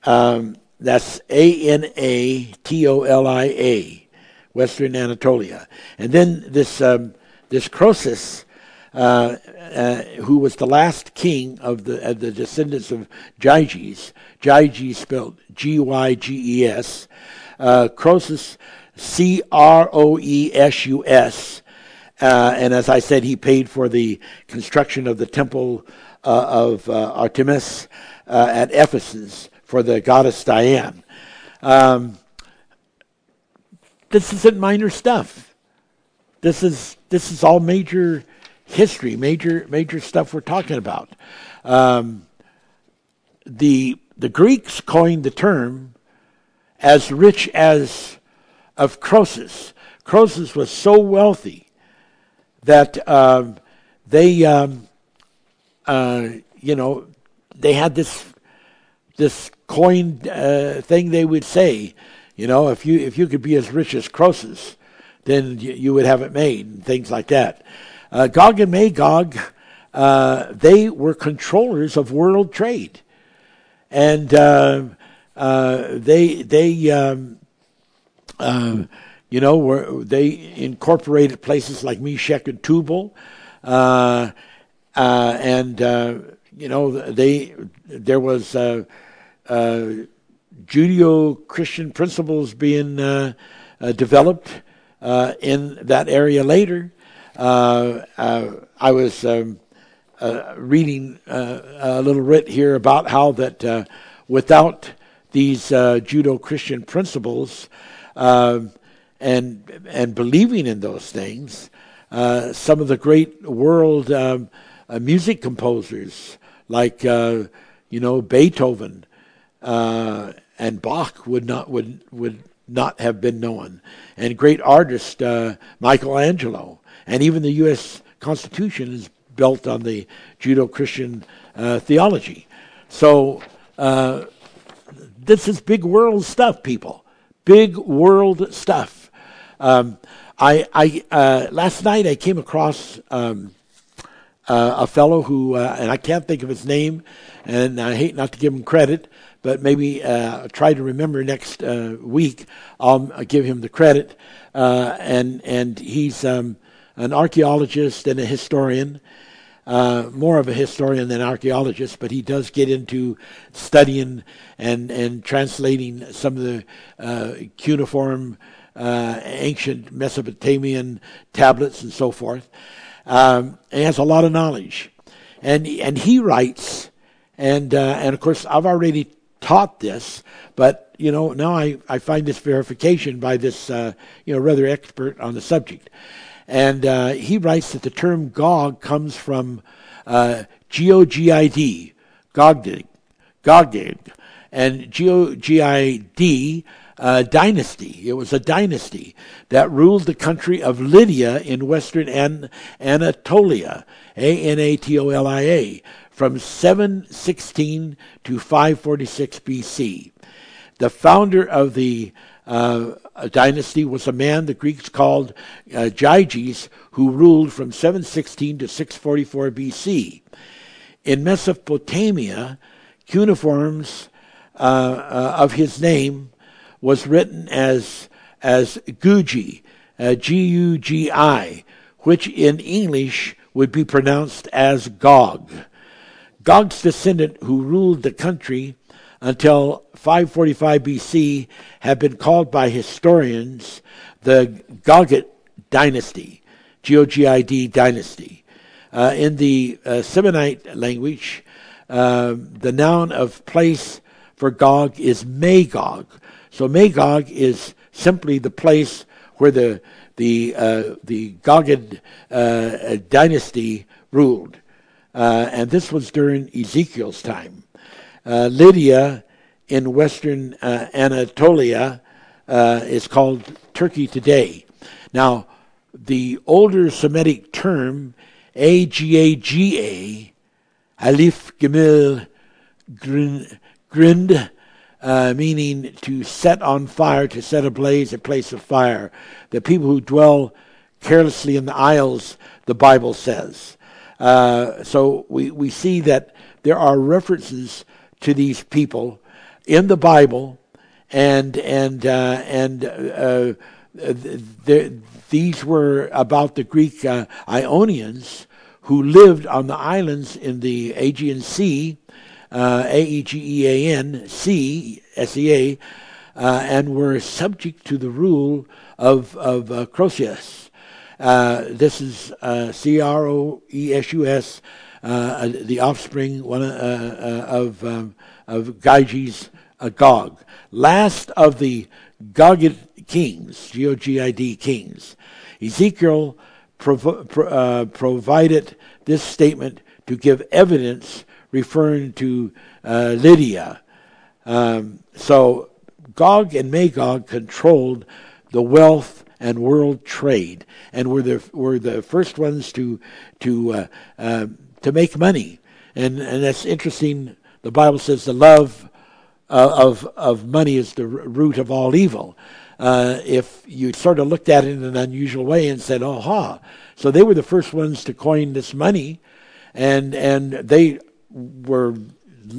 Speaker 1: Um, that's A N A T O L I A, Western Anatolia. And then this um, this Croesus uh, uh, who was the last king of the, uh, the descendants of Gyges. Gyges spelled G Y G E S. Uh, Croesus, C R O E S U S. Uh, and as I said, he paid for the construction of the temple of Artemis at Ephesus for the goddess Diane. Um, this isn't minor stuff. This is this is all major history, major major stuff we're talking about. Um, the the Greeks coined the term as rich as of Croesus. Croesus was so wealthy that um, they, um, uh, you know, they had this this coined uh, thing they would say, you know, if you if you could be as rich as Croesus, then you, you would have it made, and things like that. Uh, Gog and Magog, uh, they were controllers of world trade, and uh, uh they they um, uh, you know were they incorporated places like Meshech and Tubal, uh, and you know, they there was Judeo-Christian principles being uh, uh developed uh, in that area later. Uh, I was um, reading a little writ here about how that without these Judeo-Christian principles and and believing in those things, some of the great world um, music composers like uh, you know Beethoven uh, and Bach would not would would not have been known, and great artist uh, Michelangelo, and even the U.S. Constitution is built on the Judeo-Christian uh, theology. So uh, this is big world stuff, people. Big world stuff. Um, I, I uh, last night I came across. Um, uh, a fellow who, uh, and I can't think of his name, and I hate not to give him credit, but maybe uh, try to remember next uh, week. I'll give him the credit, uh, and and he's um, an archaeologist and a historian. Uh, more of a historian than archaeologist, but he does get into studying and and translating some of the uh, cuneiform, uh, ancient Mesopotamian tablets and so forth. Um, he has a lot of knowledge, and and he writes, and uh, and of course I've already taught this, but you know now I, I find this verification by this uh, you know rather expert on the subject, and uh, he writes that the term Gog comes from uh, G-O-G-I-D, Gogid, Gogid, and G-O-G-I-D uh, dynasty. It was a dynasty that ruled the country of Lydia in western An- Anatolia, A N A T O L I A, from 716 to 546 BC. The founder of the uh, dynasty was a man the Greeks called uh, Gyges, who ruled from 716 to 644 BC. In Mesopotamia, cuneiforms uh, uh, of his name was written as as Gugi, uh, G-U-G-I, which in English would be pronounced as Gog. Gog's descendant, who ruled the country until 545 BC, have been called by historians the Gogid dynasty, G-O-G-I-D dynasty. Uh, in the uh, language, uh, the noun of place for Gog is Magog, so Magog is simply the place where the the uh, the Gogid uh, dynasty ruled, uh, and this was during Ezekiel's time. Uh, Lydia in western uh, Anatolia uh, is called Turkey today. Now, the older Semitic term Agaga, Alif Gemil Grind uh, meaning to set on fire, to set ablaze a place of fire. The people who dwell carelessly in the isles, the Bible says. Uh, so we, we see that there are references to these people in the Bible, and and uh, and uh, these were about the Greek uh, Ionians who lived on the islands in the Aegean Sea uh, A E G E A N C S E A, uh, and were subject to the rule of of uh, Croesus. Uh, this is uh, C R O E S U S, uh, the offspring one of um, of Gyges Gog, last of the Gogid kings, G O G I D kings. Ezekiel pro- provided this statement to give evidence referring to uh, Lydia. Um, so Gog and Magog controlled the wealth and world trade, and were the were the first ones to to uh, uh, to make money. And and that's interesting. The Bible says the love uh, of of money is the root of all evil. Uh, if you sort of looked at it in an unusual way and said, "Oh, ha!" So they were the first ones to coin this money, and and they were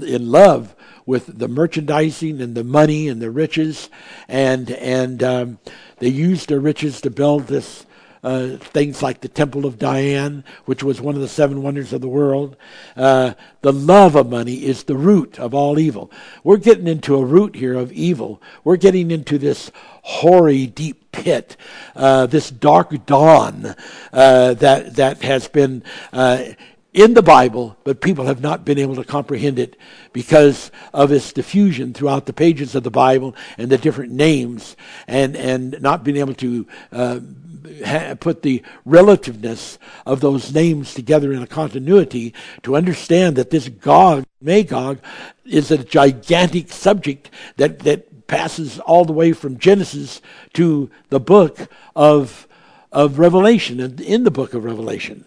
Speaker 1: in love with the merchandising and the money and the riches, and and um, they used their riches to build this uh, things like the Temple of Diana, which was one of the seven wonders of the world. Uh, the love of money is the root of all evil. We're getting into a root here of evil. We're getting into this hoary, deep pit, uh, this dark dawn uh, that that has been uh, in the Bible, but people have not been able to comprehend it because of its diffusion throughout the pages of the Bible and the different names, and and not being able to. Uh, put the relativeness of those names together in a continuity to understand that this Gog, Magog, is a gigantic subject that, that passes all the way from Genesis to the book of, of Revelation, and in the book of Revelation.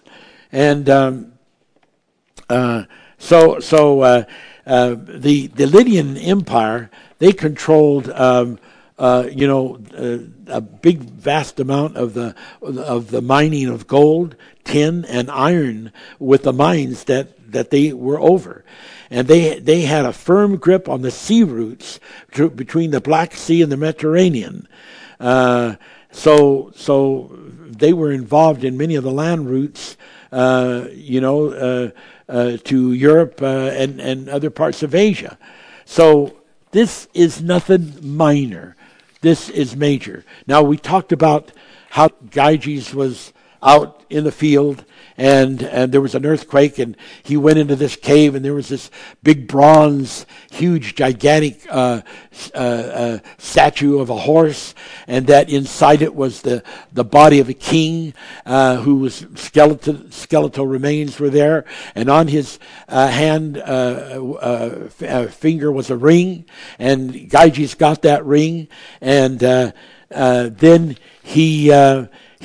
Speaker 1: And um, uh, so, so uh, uh, the the Lydian Empire they controlled, um, uh, you know, uh, a big vast amount of the of the mining of gold, tin, and iron with the mines that that they were over. And they they had a firm grip on the sea routes between the Black Sea and the Mediterranean. Uh, so so they were involved in many of the land routes, uh, you know, uh, uh to Europe and and other parts of Asia. So this is nothing minor. This is major. Now, we talked about how Gyges was out in the field and and there was an earthquake and he went into this cave and there was this big bronze huge gigantic uh, uh, uh, statue of a horse. And that inside it was the the body of a king uh, who was skeletal skeletal remains were there. And on his uh, hand uh, finger was a ring. And Gyges got that ring. And then he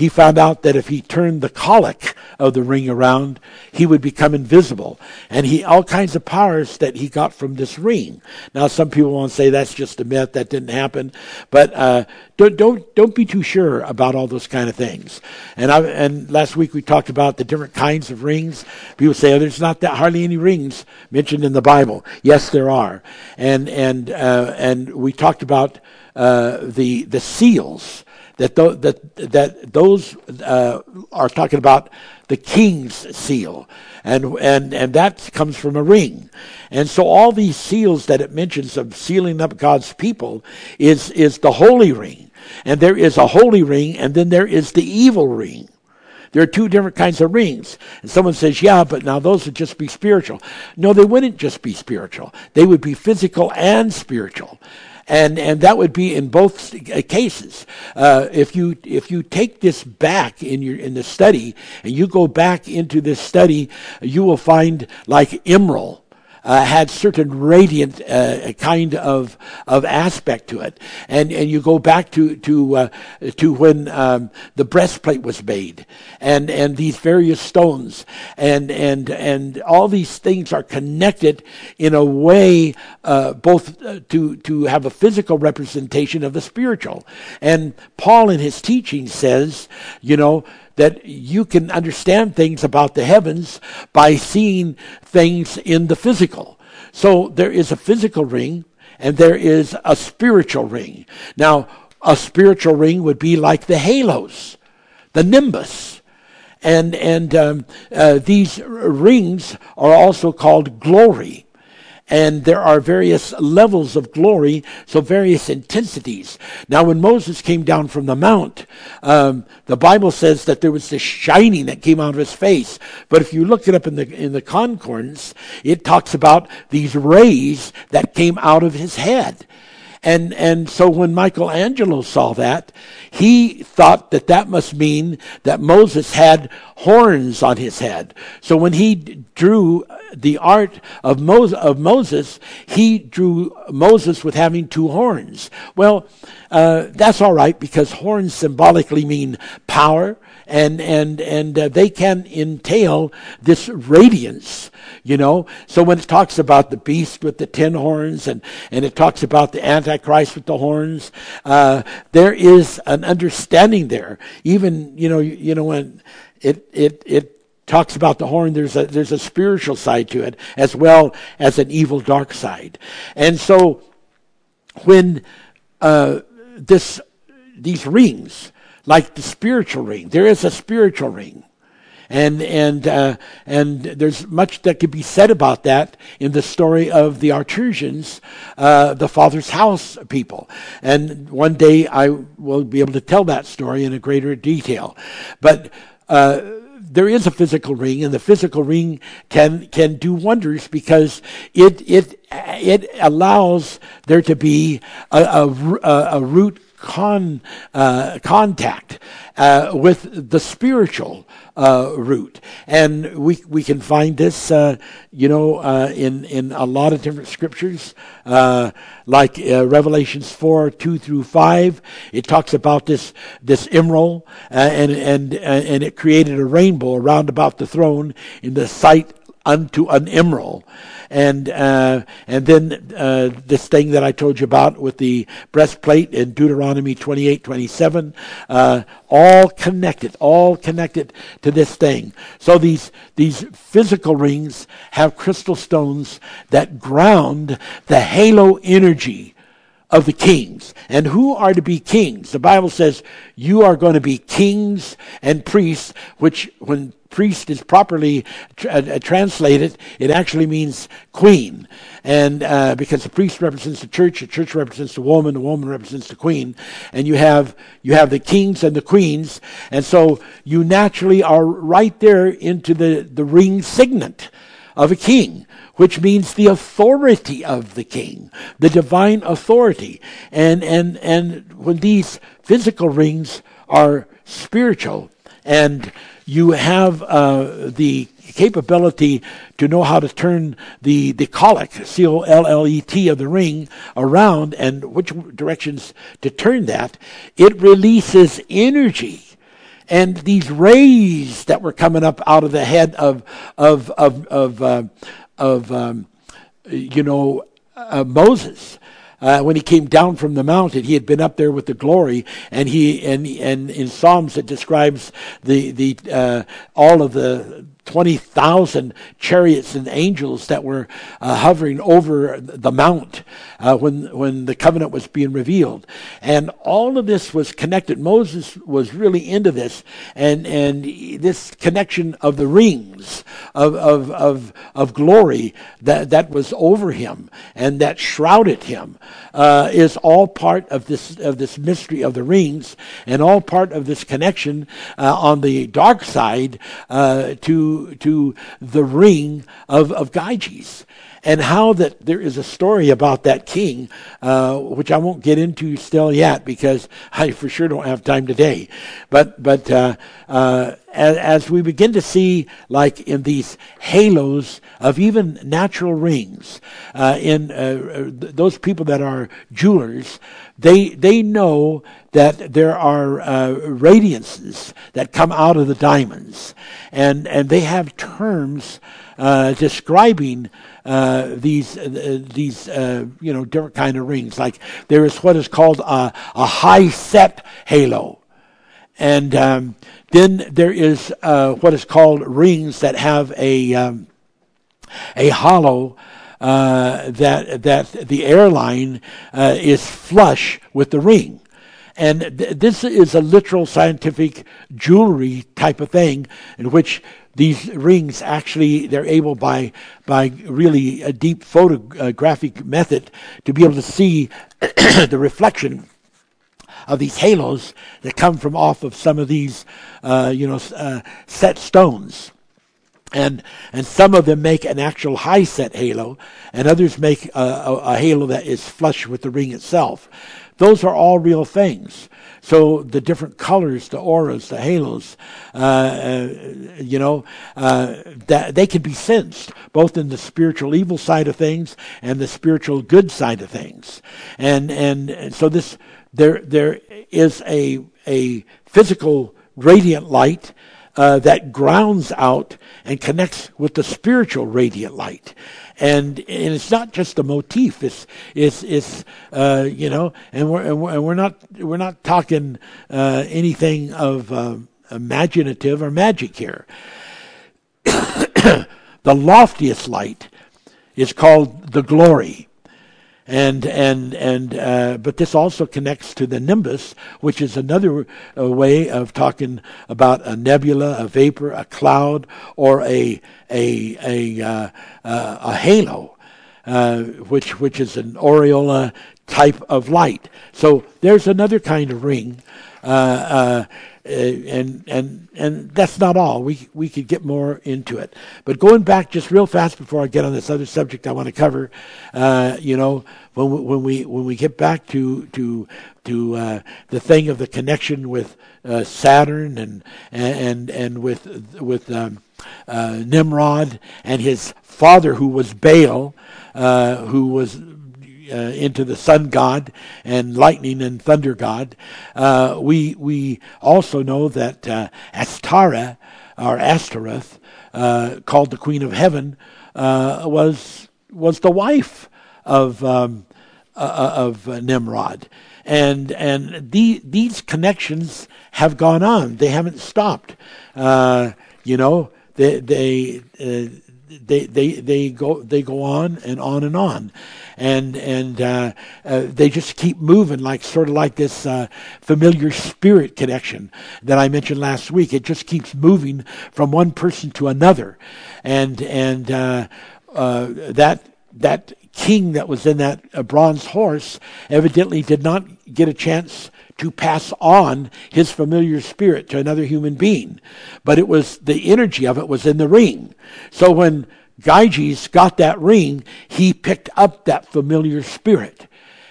Speaker 1: he found out that if he turned the collet of the ring around, he would become invisible. And he all kinds of powers that he got from this ring. Now, some people want to say that's just a myth, that didn't happen, but uh, don't don't don't be too sure about all those kind of things. And I and last week we talked about the different kinds of rings. People say, oh, there's not that hardly any rings mentioned in the Bible. Yes, there are. And and uh, and we talked about uh, the the seals that, th- that, that those uh, are talking about the king's seal. And, and, and that comes from a ring. And so all these seals that it mentions of sealing up God's people is, is the holy ring. And there is a holy ring, and then there is the evil ring. There are two different kinds of rings. And someone says, yeah, but now those would just be spiritual. No, they wouldn't just be spiritual. They would be physical and spiritual and and that would be in both cases. Uh, if you if you take this back in your in the study and you go back into this study, you will find like emerald uh, had certain radiant uh, kind of of aspect to it, and and you go back to to uh, to when um, the breastplate was made, and and these various stones, and and and all these things are connected in a way uh, both uh, to to have a physical representation of the spiritual, and Paul in his teaching says, you know that you can understand things about the heavens by seeing things in the physical. So there is a physical ring and there is a spiritual ring. Now, a spiritual ring would be like the halos, the nimbus. And, and um, uh, these rings are also called glory and there are various levels of glory, so various intensities. Now, when Moses came down from the mount, um, the Bible says that there was this shining that came out of his face. But if you look it up in the in the concordance, it talks about these rays that came out of his head. And, and so when Michelangelo saw that, he thought that that must mean that Moses had horns on his head. So when he drew the art of, Moses, of Moses he drew Moses with having two horns. Well, uh, that's all right because horns symbolically mean power and and and uh, they can entail this radiance you know? So when it talks about the beast with the ten horns and and it talks about the antichrist with the horns uh, there is an understanding there. Even you know you, you know when it it it talks about the horn there's a there's a spiritual side to it as well as an evil dark side. And so when uh, this these rings like the spiritual ring. There is a spiritual ring. And, and, uh, and there's much that could be said about that in the story of the Artesians, uh, the Father's house people. And one day I will be able to tell that story in a greater detail. But, uh, there is a physical ring, and the physical ring can can do wonders because it it it allows there to be a, a, a root con, uh, contact uh, with the spiritual uh, root. And we, we can find this, uh, you know, uh, in, in a lot of different scriptures, uh, like Revelations 4, 2 through 5. It talks about this, this emerald, and, and, and it created a rainbow around about the throne in the sight unto an emerald and uh, and then uh, this thing that I told you about with the breastplate in Deuteronomy 28, 27, uh, all connected, all connected to this thing. So these these physical rings have crystal stones that ground the halo energy of the kings. And who are to be kings? The Bible says you are going to be kings and priests, which when priest is properly tra- uh, translated, it actually means queen. And uh, because the priest represents the church, the church represents the woman, the woman represents the queen, and you have you have the kings and the queens, and so you naturally are right there into the the ring signet of a king which means the authority of the king, the divine authority. And, and, and when these physical rings are spiritual and you have uh, the capability to know how to turn the, the collet, C O L L E T, of the ring around and which directions to turn that, it releases energy. And these rays that were coming up out of the head of, of, of, of, uh, of um, you know, uh, Moses, uh, when he came down from the mountain, he had been up there with the glory, and he and and in Psalms it describes the the uh, all of the 20,000 chariots and angels that were uh, hovering over the mount uh, when, when the covenant was being revealed. And all of this was connected. Moses was really into this. And, and this connection of the rings of, of, of, of glory that, that was over him and that shrouded him uh, is all part of this, of this mystery of the rings and all part of this connection uh, on the dark side uh, to the ring of, of Gyges and how that there is a story about that king, uh, which I won't get into still yet because I for sure don't have time today. But but uh, uh, as, as, we begin to see, like in these halos of even natural rings, uh, in uh, those people that are jewelers, they they know that there are uh, radiances that come out of the diamonds, and and they have terms uh, describing uh, these uh, these uh, you know different kind of rings. Like there is what is called a, a high set halo, and um, then there is uh, what is called rings that have a um, a hollow. That that the airline is flush with the ring, and th- this is a literal scientific jewelry type of thing in which these rings actually they're able by by really a deep photographic method to be able to see the reflection of these halos that come from off of some of these uh, you know uh, set stones and and some of them make an actual high set halo and others make a, a, a halo that is flush with the ring itself those are all real things so the different colors, the auras, the halos, uh, uh, you know, uh, that they can be sensed both in the spiritual evil side of things and the spiritual good side of things. And and so this there there is a a physical radiant light uh, that grounds out and connects with the spiritual radiant light and and it's not just a motif. It's it's it's uh, you know, and we're and we're not we're not talking uh, anything of uh, imaginative or magic here. the loftiest light is called the glory, and and and uh, but this also connects to the nimbus, which is another uh, way of talking about a nebula, a vapor, a cloud, or a a a uh, uh a halo, uh, which which is an aureola type of light. So there's another kind of ring. Uh, uh, and and and that's not all. We we could get more into it. But going back just real fast before I get on this other subject I want to cover, uh, you know, when we, when we when we get back to to to uh, the thing of the connection with uh, Saturn and and and with with um, uh, Nimrod and his father who was Baal, who was uh, into the sun god and lightning and thunder god. Uh, we we also know that uh, Astara or Astaroth, uh, called the Queen of Heaven, uh, was was the wife of um, uh, of Nimrod. And and the, these connections have gone on; they haven't stopped. you know, they they they they they go they go on and on and on, and and uh, uh, they just keep moving like sort of like this uh, familiar spirit connection that I mentioned last week. It just keeps moving from one person to another, and and uh, uh, that that king that was in that uh, bronze horse evidently did not get a chance to pass on his familiar spirit to another human being. But it was the energy of it was in the ring. So when Gyges got that ring, he picked up that familiar spirit.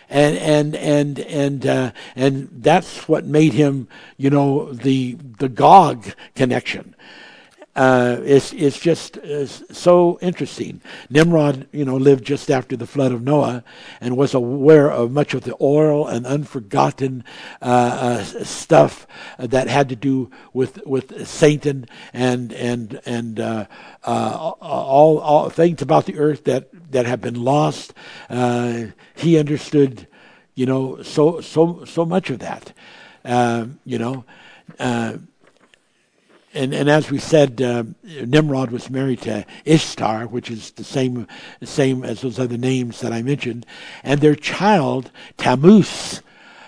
Speaker 1: And and and and uh, and that's what made him, you know, the the Gog connection uh, is is just is so interesting. Nimrod, you know, lived just after the flood of Noah and was aware of much of the oral and unforgotten uh, uh, stuff that had to do with with Satan and and and uh, uh, all all things about the earth that that have been lost. Uh, he understood, you know, so so so much of that. you know and, and as we said, uh, Nimrod was married to Ishtar, which is the same same as those other names that I mentioned, and their child Tammuz,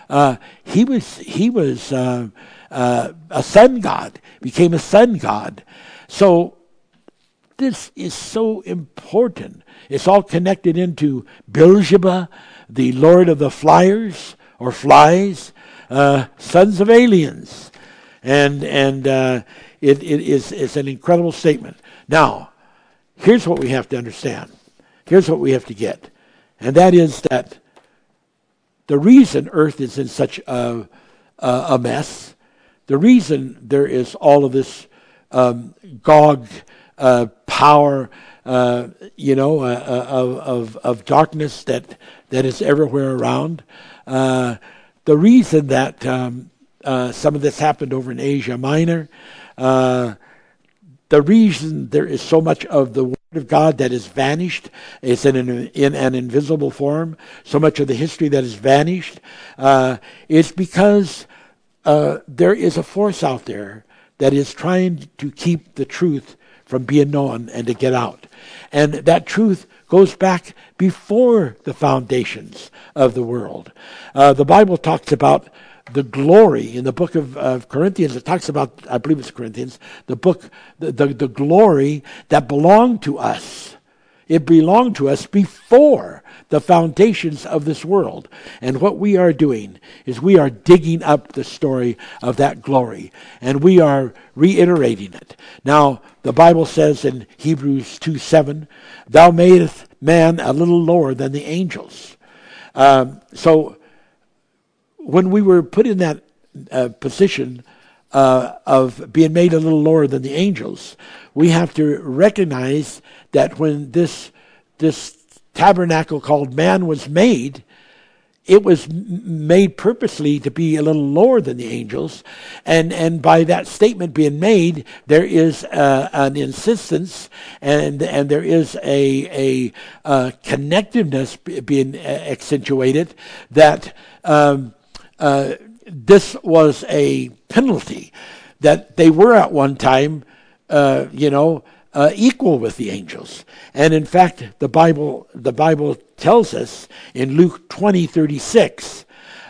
Speaker 1: uh, he was he was uh, uh a sun god, became a sun god. So this is so important. It's all connected into Beelzebub, the lord of the flyers or flies, uh, sons of aliens, and and uh, it, it is it's an incredible statement. Now, here's what we have to understand. Here's what we have to get. And that is that the reason Earth is in such a, a, mess, the reason there is all of this um, Gog uh, power, uh, you know, uh, uh of, of, of, darkness that, that is everywhere around, uh, the reason that um, uh, some of this happened over in Asia Minor, uh, the reason there is so much of the Word of God that is vanished is in an, in an invisible form, so much of the history that is vanished, uh, is because uh, there is a force out there that is trying to keep the truth from being known and to get out. And that truth goes back before the foundations of the world. Uh, the Bible talks about the glory in the book of, of, Corinthians. It talks about, I believe it's Corinthians, the book, the, the, the glory that belonged to us. It belonged to us before the foundations of this world. And what we are doing is we are digging up the story of that glory and we are reiterating it. Now, the Bible says in Hebrews 2 7, Thou madest man a little lower than the angels. Um, so when we were put in that uh, position uh, of being made a little lower than the angels, we have to recognize that when this this tabernacle called man was made, it was made purposely to be a little lower than the angels, and and by that statement being made, there is uh, an insistence and and there is a a uh, connectiveness being accentuated that. Um, uh, this was a penalty that they were at one time, uh, you know, uh, equal with the angels. And in fact, the Bible, the Bible tells us in Luke 20, 36,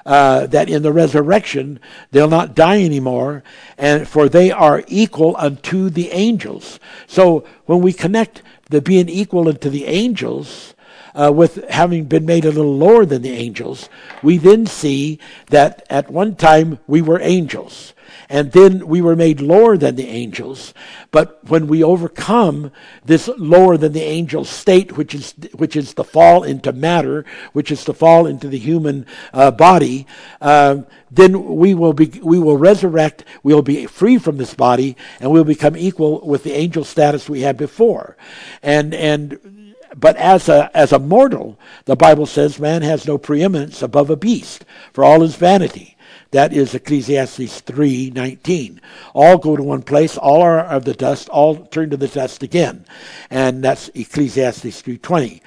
Speaker 1: uh, that in the resurrection they'll not die anymore, and for they are equal unto the angels. So when we connect the being equal unto the angels uh, with having been made a little lower than the angels, we then see that at one time we were angels. And then we were made lower than the angels. But when we overcome this lower than the angel state, which is, which is the fall into matter, which is the fall into the human uh, body, uh, then we will be, we will resurrect, we will be free from this body, and we'll become equal with the angel status we had before. And, and, but as a, as a mortal, the Bible says man has no preeminence above a beast, for all is vanity. That is Ecclesiastes 3:19. All go to one place, all are of the dust, all turn to the dust again. And that's Ecclesiastes 3:20.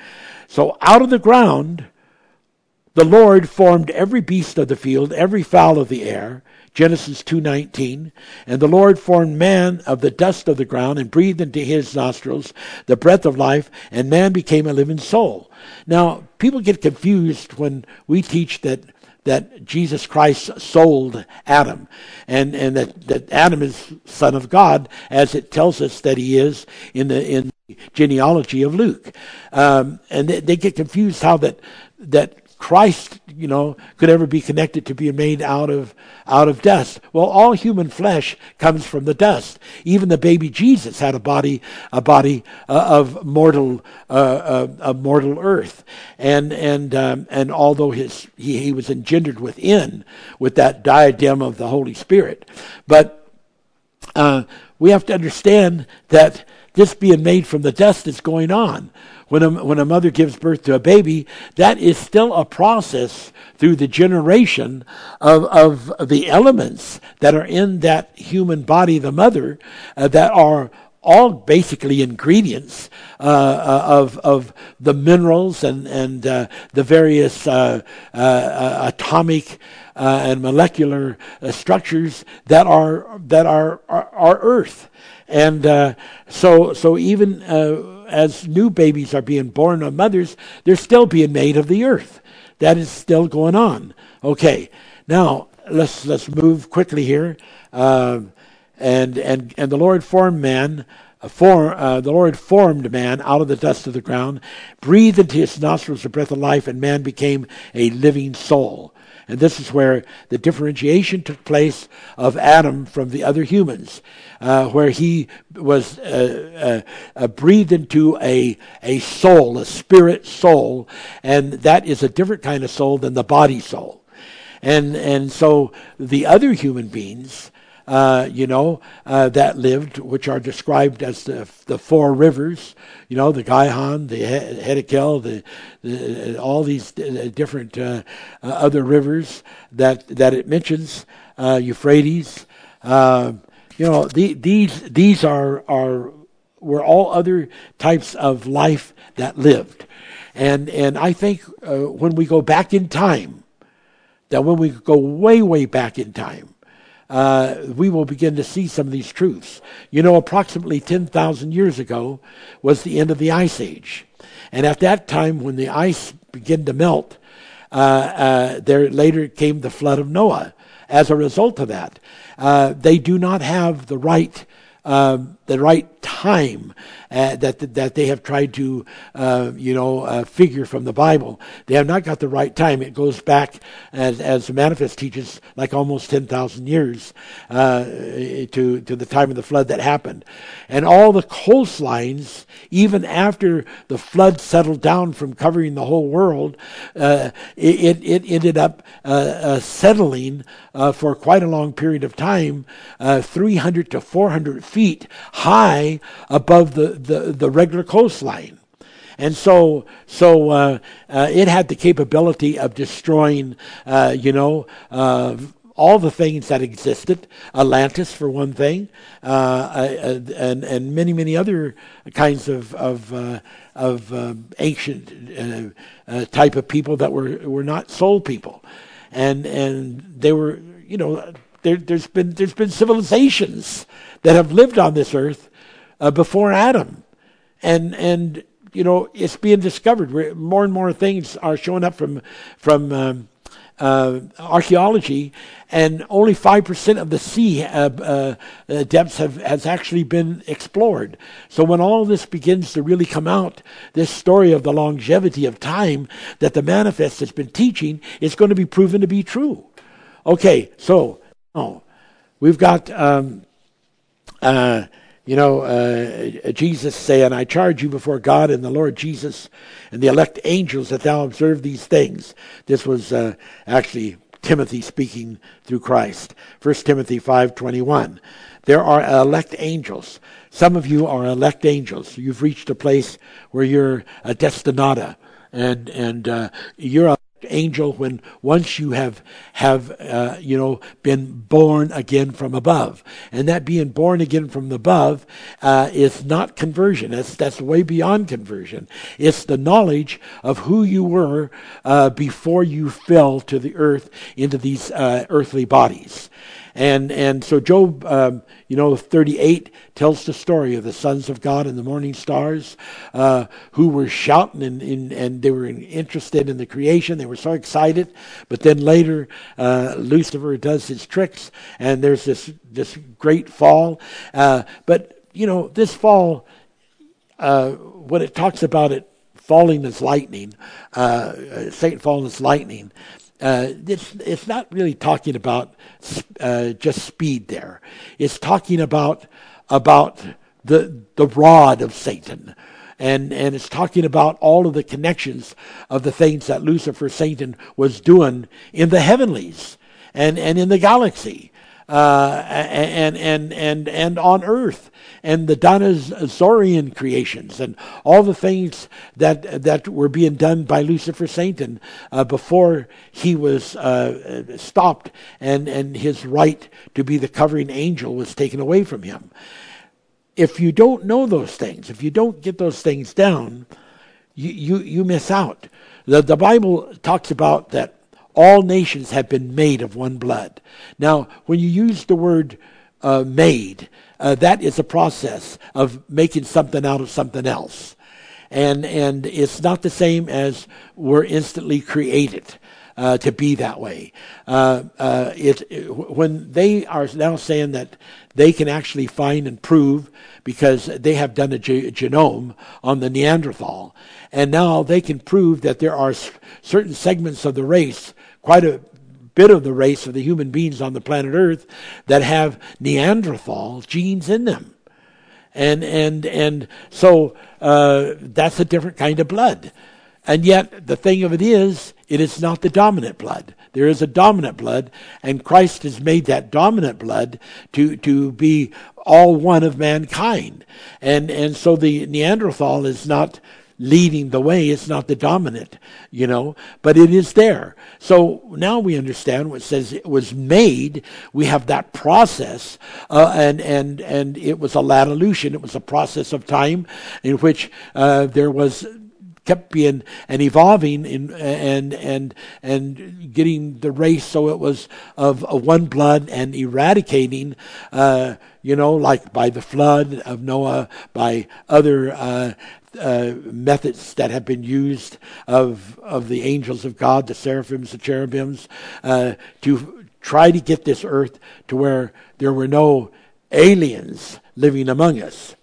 Speaker 1: So out of the ground the Lord formed every beast of the field, every fowl of the air, Genesis 2:19, and the Lord formed man of the dust of the ground and breathed into his nostrils the breath of life, and man became a living soul. Now, people get confused when we teach that that Jesus Christ sold Adam, and and that, that Adam is son of God, as it tells us that he is in the in the genealogy of Luke, um, and they, they, get confused how that that Christ, you know, could ever be connected to being made out of out of dust. Well, all human flesh comes from the dust. Even the baby Jesus had a body, a body uh, of mortal, uh, uh, mortal earth, and and um, and although his he, he was engendered within with that diadem of the Holy Spirit, but uh, we have to understand that this being made from the dust is going on when a, when a mother gives birth to a baby, that is still a process through the generation of, of the elements that are in that human body, the mother, uh, that are all basically ingredients uh, uh, of of the minerals and and uh, the various uh, uh, uh atomic and molecular structures that are that are are, are Earth, and so so even as new babies are being born of mothers, they're still being made of the earth. That is still going on. Okay, now let's let's move quickly here. Uh, and and and the Lord formed man. Uh, for, uh, the Lord formed man out of the dust of the ground, breathed into his nostrils the breath of life, and man became a living soul. And this is where the differentiation took place of Adam from the other humans, uh, where he was uh, uh, uh, breathed into a, a soul, a spirit soul, and that is a different kind of soul than the body soul. And, and so the other human beings, uh, you know, uh, that lived, which are described as the, the four rivers, you know, the Gihon, the Hiddekel, the, the, all these different uh, uh, other rivers that, that it mentions, uh, Euphrates. Uh, you know, the, these, these are, are, were all other types of life that lived. And, and I think when we go back in time, that when we go way, way back in time, uh, we will begin to see some of these truths. You know, approximately 10,000 years ago was the end of the Ice Age. And at that time, when the ice began to melt, uh, uh, there later came the flood of Noah. As a result of that, uh, they do not have the right um, the right time uh, that that they have tried to uh, you know uh, figure from the Bible. They have not got the right time. It goes back as as the Manifest teaches, like almost ten thousand years uh, to to the time of the flood that happened, and all the coastlines, even after the flood settled down from covering the whole world, uh, it, it ended up uh, settling for quite a long period of time, 300 to 400 feet high above the, the, the regular coastline. And so, so uh, uh, it had the capability of destroying, uh, you know, uh, all the things that existed. Atlantis, for one thing, uh, uh, and and many many other kinds of of of ancient type of people that were were not soul people, and and they were, you know, there, has been there's been civilizations that have lived on this earth uh, before Adam, and and you know it's being discovered. More and more things are showing up from from um, uh, archaeology, and only five percent of the sea uh, uh, depths have has actually been explored. So when all this begins to really come out, this story of the longevity of time that the manifest has been teaching is going to be proven to be true. Okay, so oh, we've got. Um, uh, you know, uh, Jesus saying, I charge you before God and the Lord Jesus and the elect angels that thou observe these things. This was uh, actually Timothy speaking through Christ. 1 Timothy 5.21. There are elect angels. Some of you are elect angels. You've reached a place where you're a destinata and, and uh, you're angel when once you have have uh, you know been born again from above. And that being born again from above uh, is not conversion. That's that's way beyond conversion. It's the knowledge of who you were uh, before you fell to the earth into these uh, earthly bodies and and so Job, um, you know, 38 tells the story of the sons of God and the morning stars, uh, who were shouting and, and, and they were interested in the creation. They were so excited, but then later uh, Lucifer does his tricks, and there's this this great fall. Uh, but you know, this fall, uh, when it talks about it falling as lightning, uh, Satan falling as lightning uh, it's, it's not really talking about uh, just speed there. It's talking about, about the, the rod of Satan. And, and it's talking about all of the connections of the things that Lucifer, Satan, was doing in the heavenlies and, and in the galaxy uh, and, and, and, and on earth and the Dinosaurian creations and all the things that, that were being done by Lucifer Satan uh, before he was uh, stopped and, and his right to be the covering angel was taken away from him. If you don't know those things, if you don't get those things down, you, you, you miss out. The, the Bible talks about that all nations have been made of one blood. Now, when you use the word uh, made, uh, that is a process of making something out of something else. And, and it's not the same as we're instantly created. Uh, to be that way. Uh, uh, it, it, when they are now saying that they can actually find and prove because they have done a ge- genome on the Neanderthal, and now they can prove that there are s- certain segments of the race quite a bit of the race of the human beings on the planet Earth that have Neanderthal genes in them. And, and, and so uh, that's a different kind of blood. And yet, the thing of it is, it is not the dominant blood. There is a dominant blood, and Christ has made that dominant blood to, to be all one of mankind. And, and so the Neanderthal is not leading the way. It's not the dominant, you know, but it is there. So now we understand what says it was made. We have that process, uh, and and and it was a latolution. It was a process of time in which uh, there was kept being and evolving in, and and and getting the race so it was of, of one blood and eradicating uh, you know like by the flood of Noah by other uh, uh, methods that have been used of of the angels of God, the seraphims, the cherubims, uh, to try to get this earth to where there were no aliens living among us.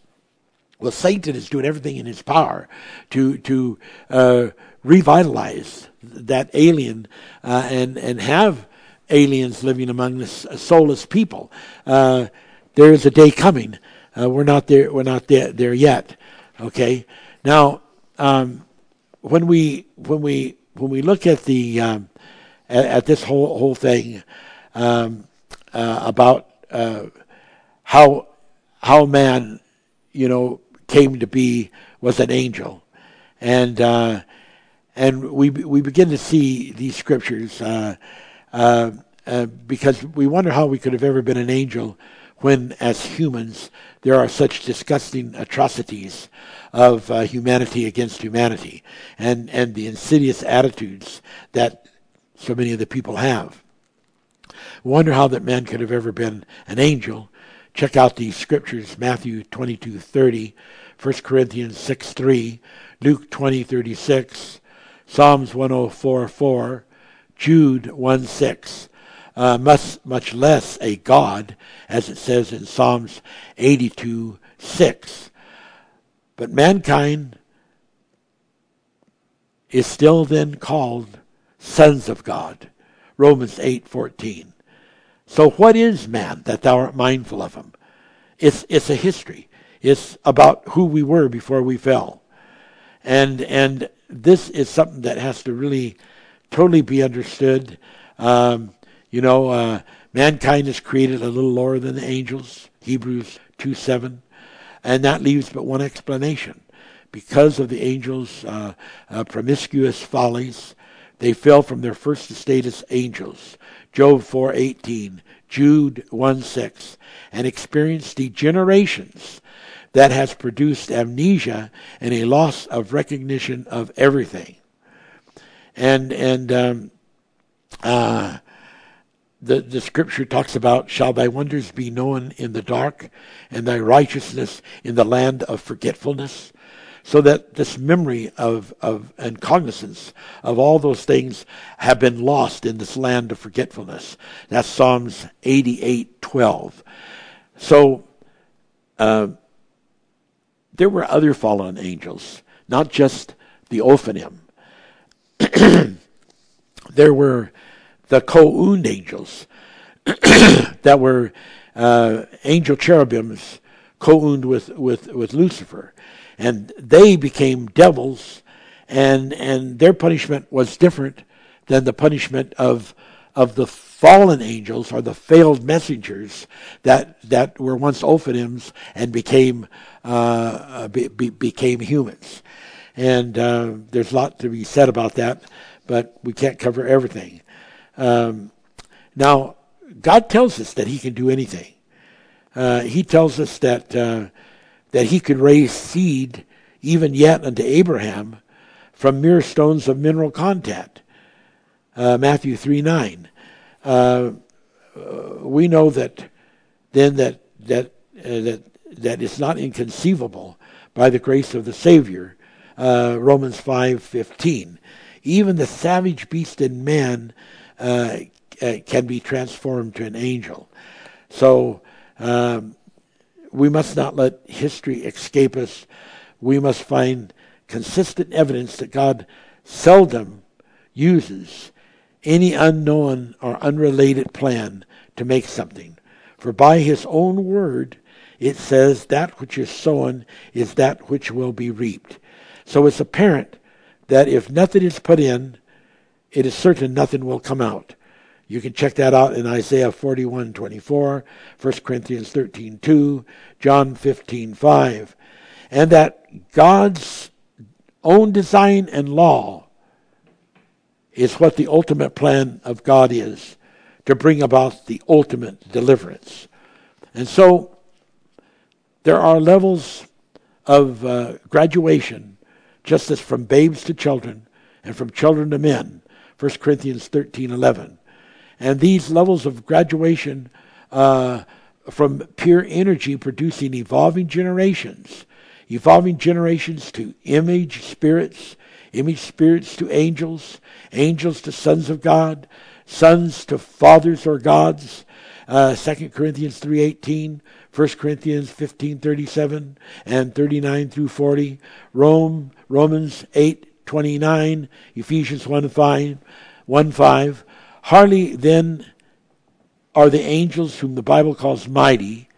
Speaker 1: Well, Satan is doing everything in his power to to uh, revitalize that alien uh, and and have aliens living among us, soulless people. Uh, there is a day coming. we're not there. We're not there, there yet. Okay. Now, um, when we when we when we look at the um, at, at, this whole whole thing um, uh, about uh, how how man, you know, came to be was an angel, and uh, and we we begin to see these scriptures uh, uh, uh, because we wonder how we could have ever been an angel when, as humans, there are such disgusting atrocities of uh, humanity against humanity and, and the insidious attitudes that so many of the people have. Wonder how that man could have ever been an angel check out these scriptures Matthew 22 30, 1 Corinthians 6 3, Luke 20 36, Psalms 104 4, Jude 1 6. Uh, much, much less a God, as it says in Psalms 82 6. But mankind is still then called sons of God. Romans 8:14. So what is man that thou art mindful of him? It's it's a history. It's about who we were before we fell. And and this is something that has to really totally be understood. Um, you know, uh, mankind is created a little lower than the angels, Hebrews 2 7. And that leaves but one explanation. Because of the angels' uh, uh, promiscuous follies, they fell from their first estate as angels. Job 4:18, Jude 1:6, and experienced degenerations that has produced amnesia and a loss of recognition of everything. And and um, uh, the, the scripture talks about, shall thy wonders be known in the dark, and thy righteousness in the land of forgetfulness? So that this memory of, of and cognizance of all those things have been lost in this land of forgetfulness. That's Psalms 88 12. So uh, there were other fallen angels, not just the Ophanim. there were the co-owned angels that were uh, angel cherubims co-owned with, with, with Lucifer. And they became devils, and, and their punishment was different than the punishment of, of the fallen angels or the failed messengers that, that were once Ophanims and became, uh, be, be, became humans. And uh, there's a lot to be said about that, but we can't cover everything. Um, now, God tells us that He can do anything. Uh, he tells us that uh, that He could raise seed even yet unto Abraham from mere stones of mineral contact. Uh, Matthew three nine. Uh, we know that then that that uh, that that it's not inconceivable by the grace of the Savior. Uh, Romans five fifteen. Even the savage beast in man uh, uh, can be transformed to an angel. So um, we must not let history escape us. We must find consistent evidence that God seldom uses any unknown or unrelated plan to make something. For by his own word, it says, That which is sown is that which will be reaped. So it's apparent that if nothing is put in, it is certain nothing will come out. You can check that out in Isaiah 41, 24, 1 Corinthians 13, 2, John 15, 5. And that God's own design and law is what the ultimate plan of God is to bring about the ultimate deliverance. And so there are levels of uh, graduation, just as from babes to children and from children to men. 1 Corinthians 13 11. And these levels of graduation uh, from pure energy producing evolving generations, evolving generations to image spirits, image spirits to angels, angels to sons of God, sons to fathers or gods. Uh, 2 Corinthians 3.18, 1 Corinthians 15.37, and 39 through 40, Rome, Romans 8, 29, Ephesians 1 5, 1 5. Hardly then are the angels whom the Bible calls mighty,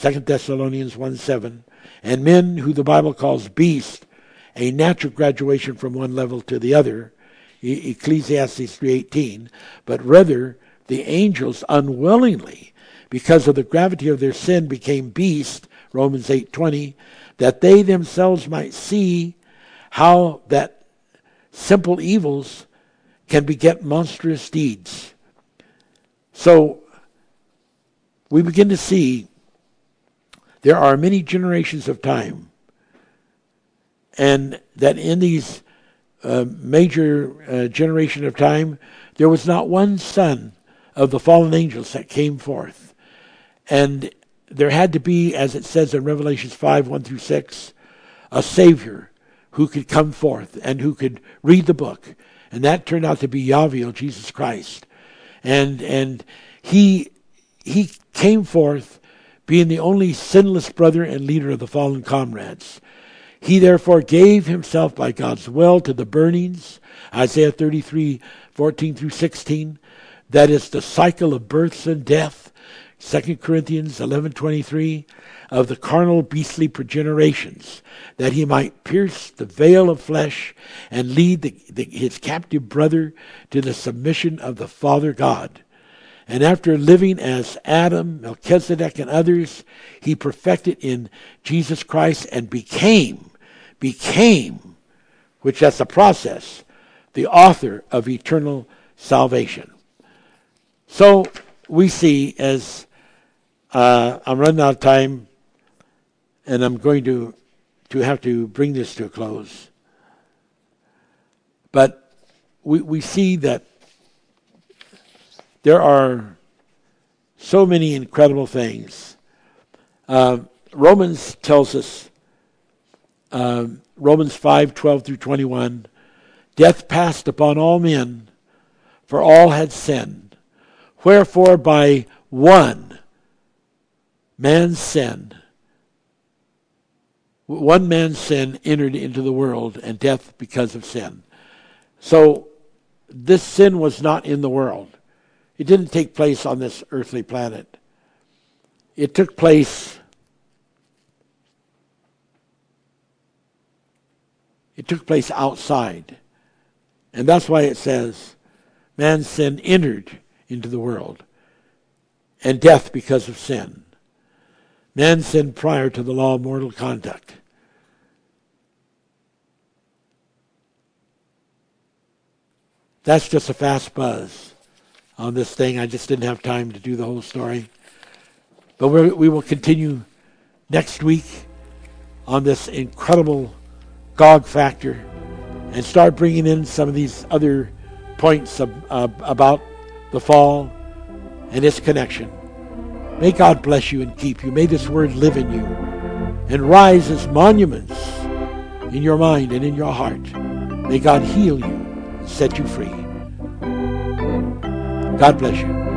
Speaker 1: 2 Thessalonians 1 7, and men who the Bible calls beast, a natural graduation from one level to the other, Ecclesiastes 3:18, but rather the angels unwillingly because of the gravity of their sin became beast, Romans 8:20, that they themselves might see how that simple evils can beget monstrous deeds. So we begin to see there are many generations of time, and that in these uh, major uh, generation of time, there was not one son of the fallen angels that came forth. And there had to be, as it says in Revelations 5 1 through 6, a Savior who could come forth and who could read the book. And that turned out to be Yahweh, Jesus Christ. And, and he, he came forth being the only sinless brother and leader of the fallen comrades. He therefore gave himself by God's will to the burnings, Isaiah 33, 14 through 16. That is the cycle of births and death, 2 Corinthians 11:23 of the carnal beastly progenerations, that he might pierce the veil of flesh and lead the, the, his captive brother to the submission of the Father God. And after living as Adam, Melchizedek, and others, he perfected in Jesus Christ and became became, which that's a process, the author of eternal salvation. So we see as uh, I'm running out of time, and I'm going to to have to bring this to a close. But we we see that there are so many incredible things. Uh, Romans tells us um, Romans 5 12 through 21. Death passed upon all men, for all had sinned. Wherefore, by one man's sin, one man's sin entered into the world, and death because of sin. So, this sin was not in the world. It didn't take place on this earthly planet. It took place It took place outside. And that's why it says, man's sin entered into the world, and death because of sin. Man sinned prior to the law of mortal conduct. That's just a fast buzz on this thing. I just didn't have time to do the whole story. But we will continue next week on this incredible Gog factor and start bringing in some of these other points of, uh, about the fall and its connection. May God bless you and keep you. May this word live in you and rise as monuments in your mind and in your heart. May God heal you and set you free. God bless you.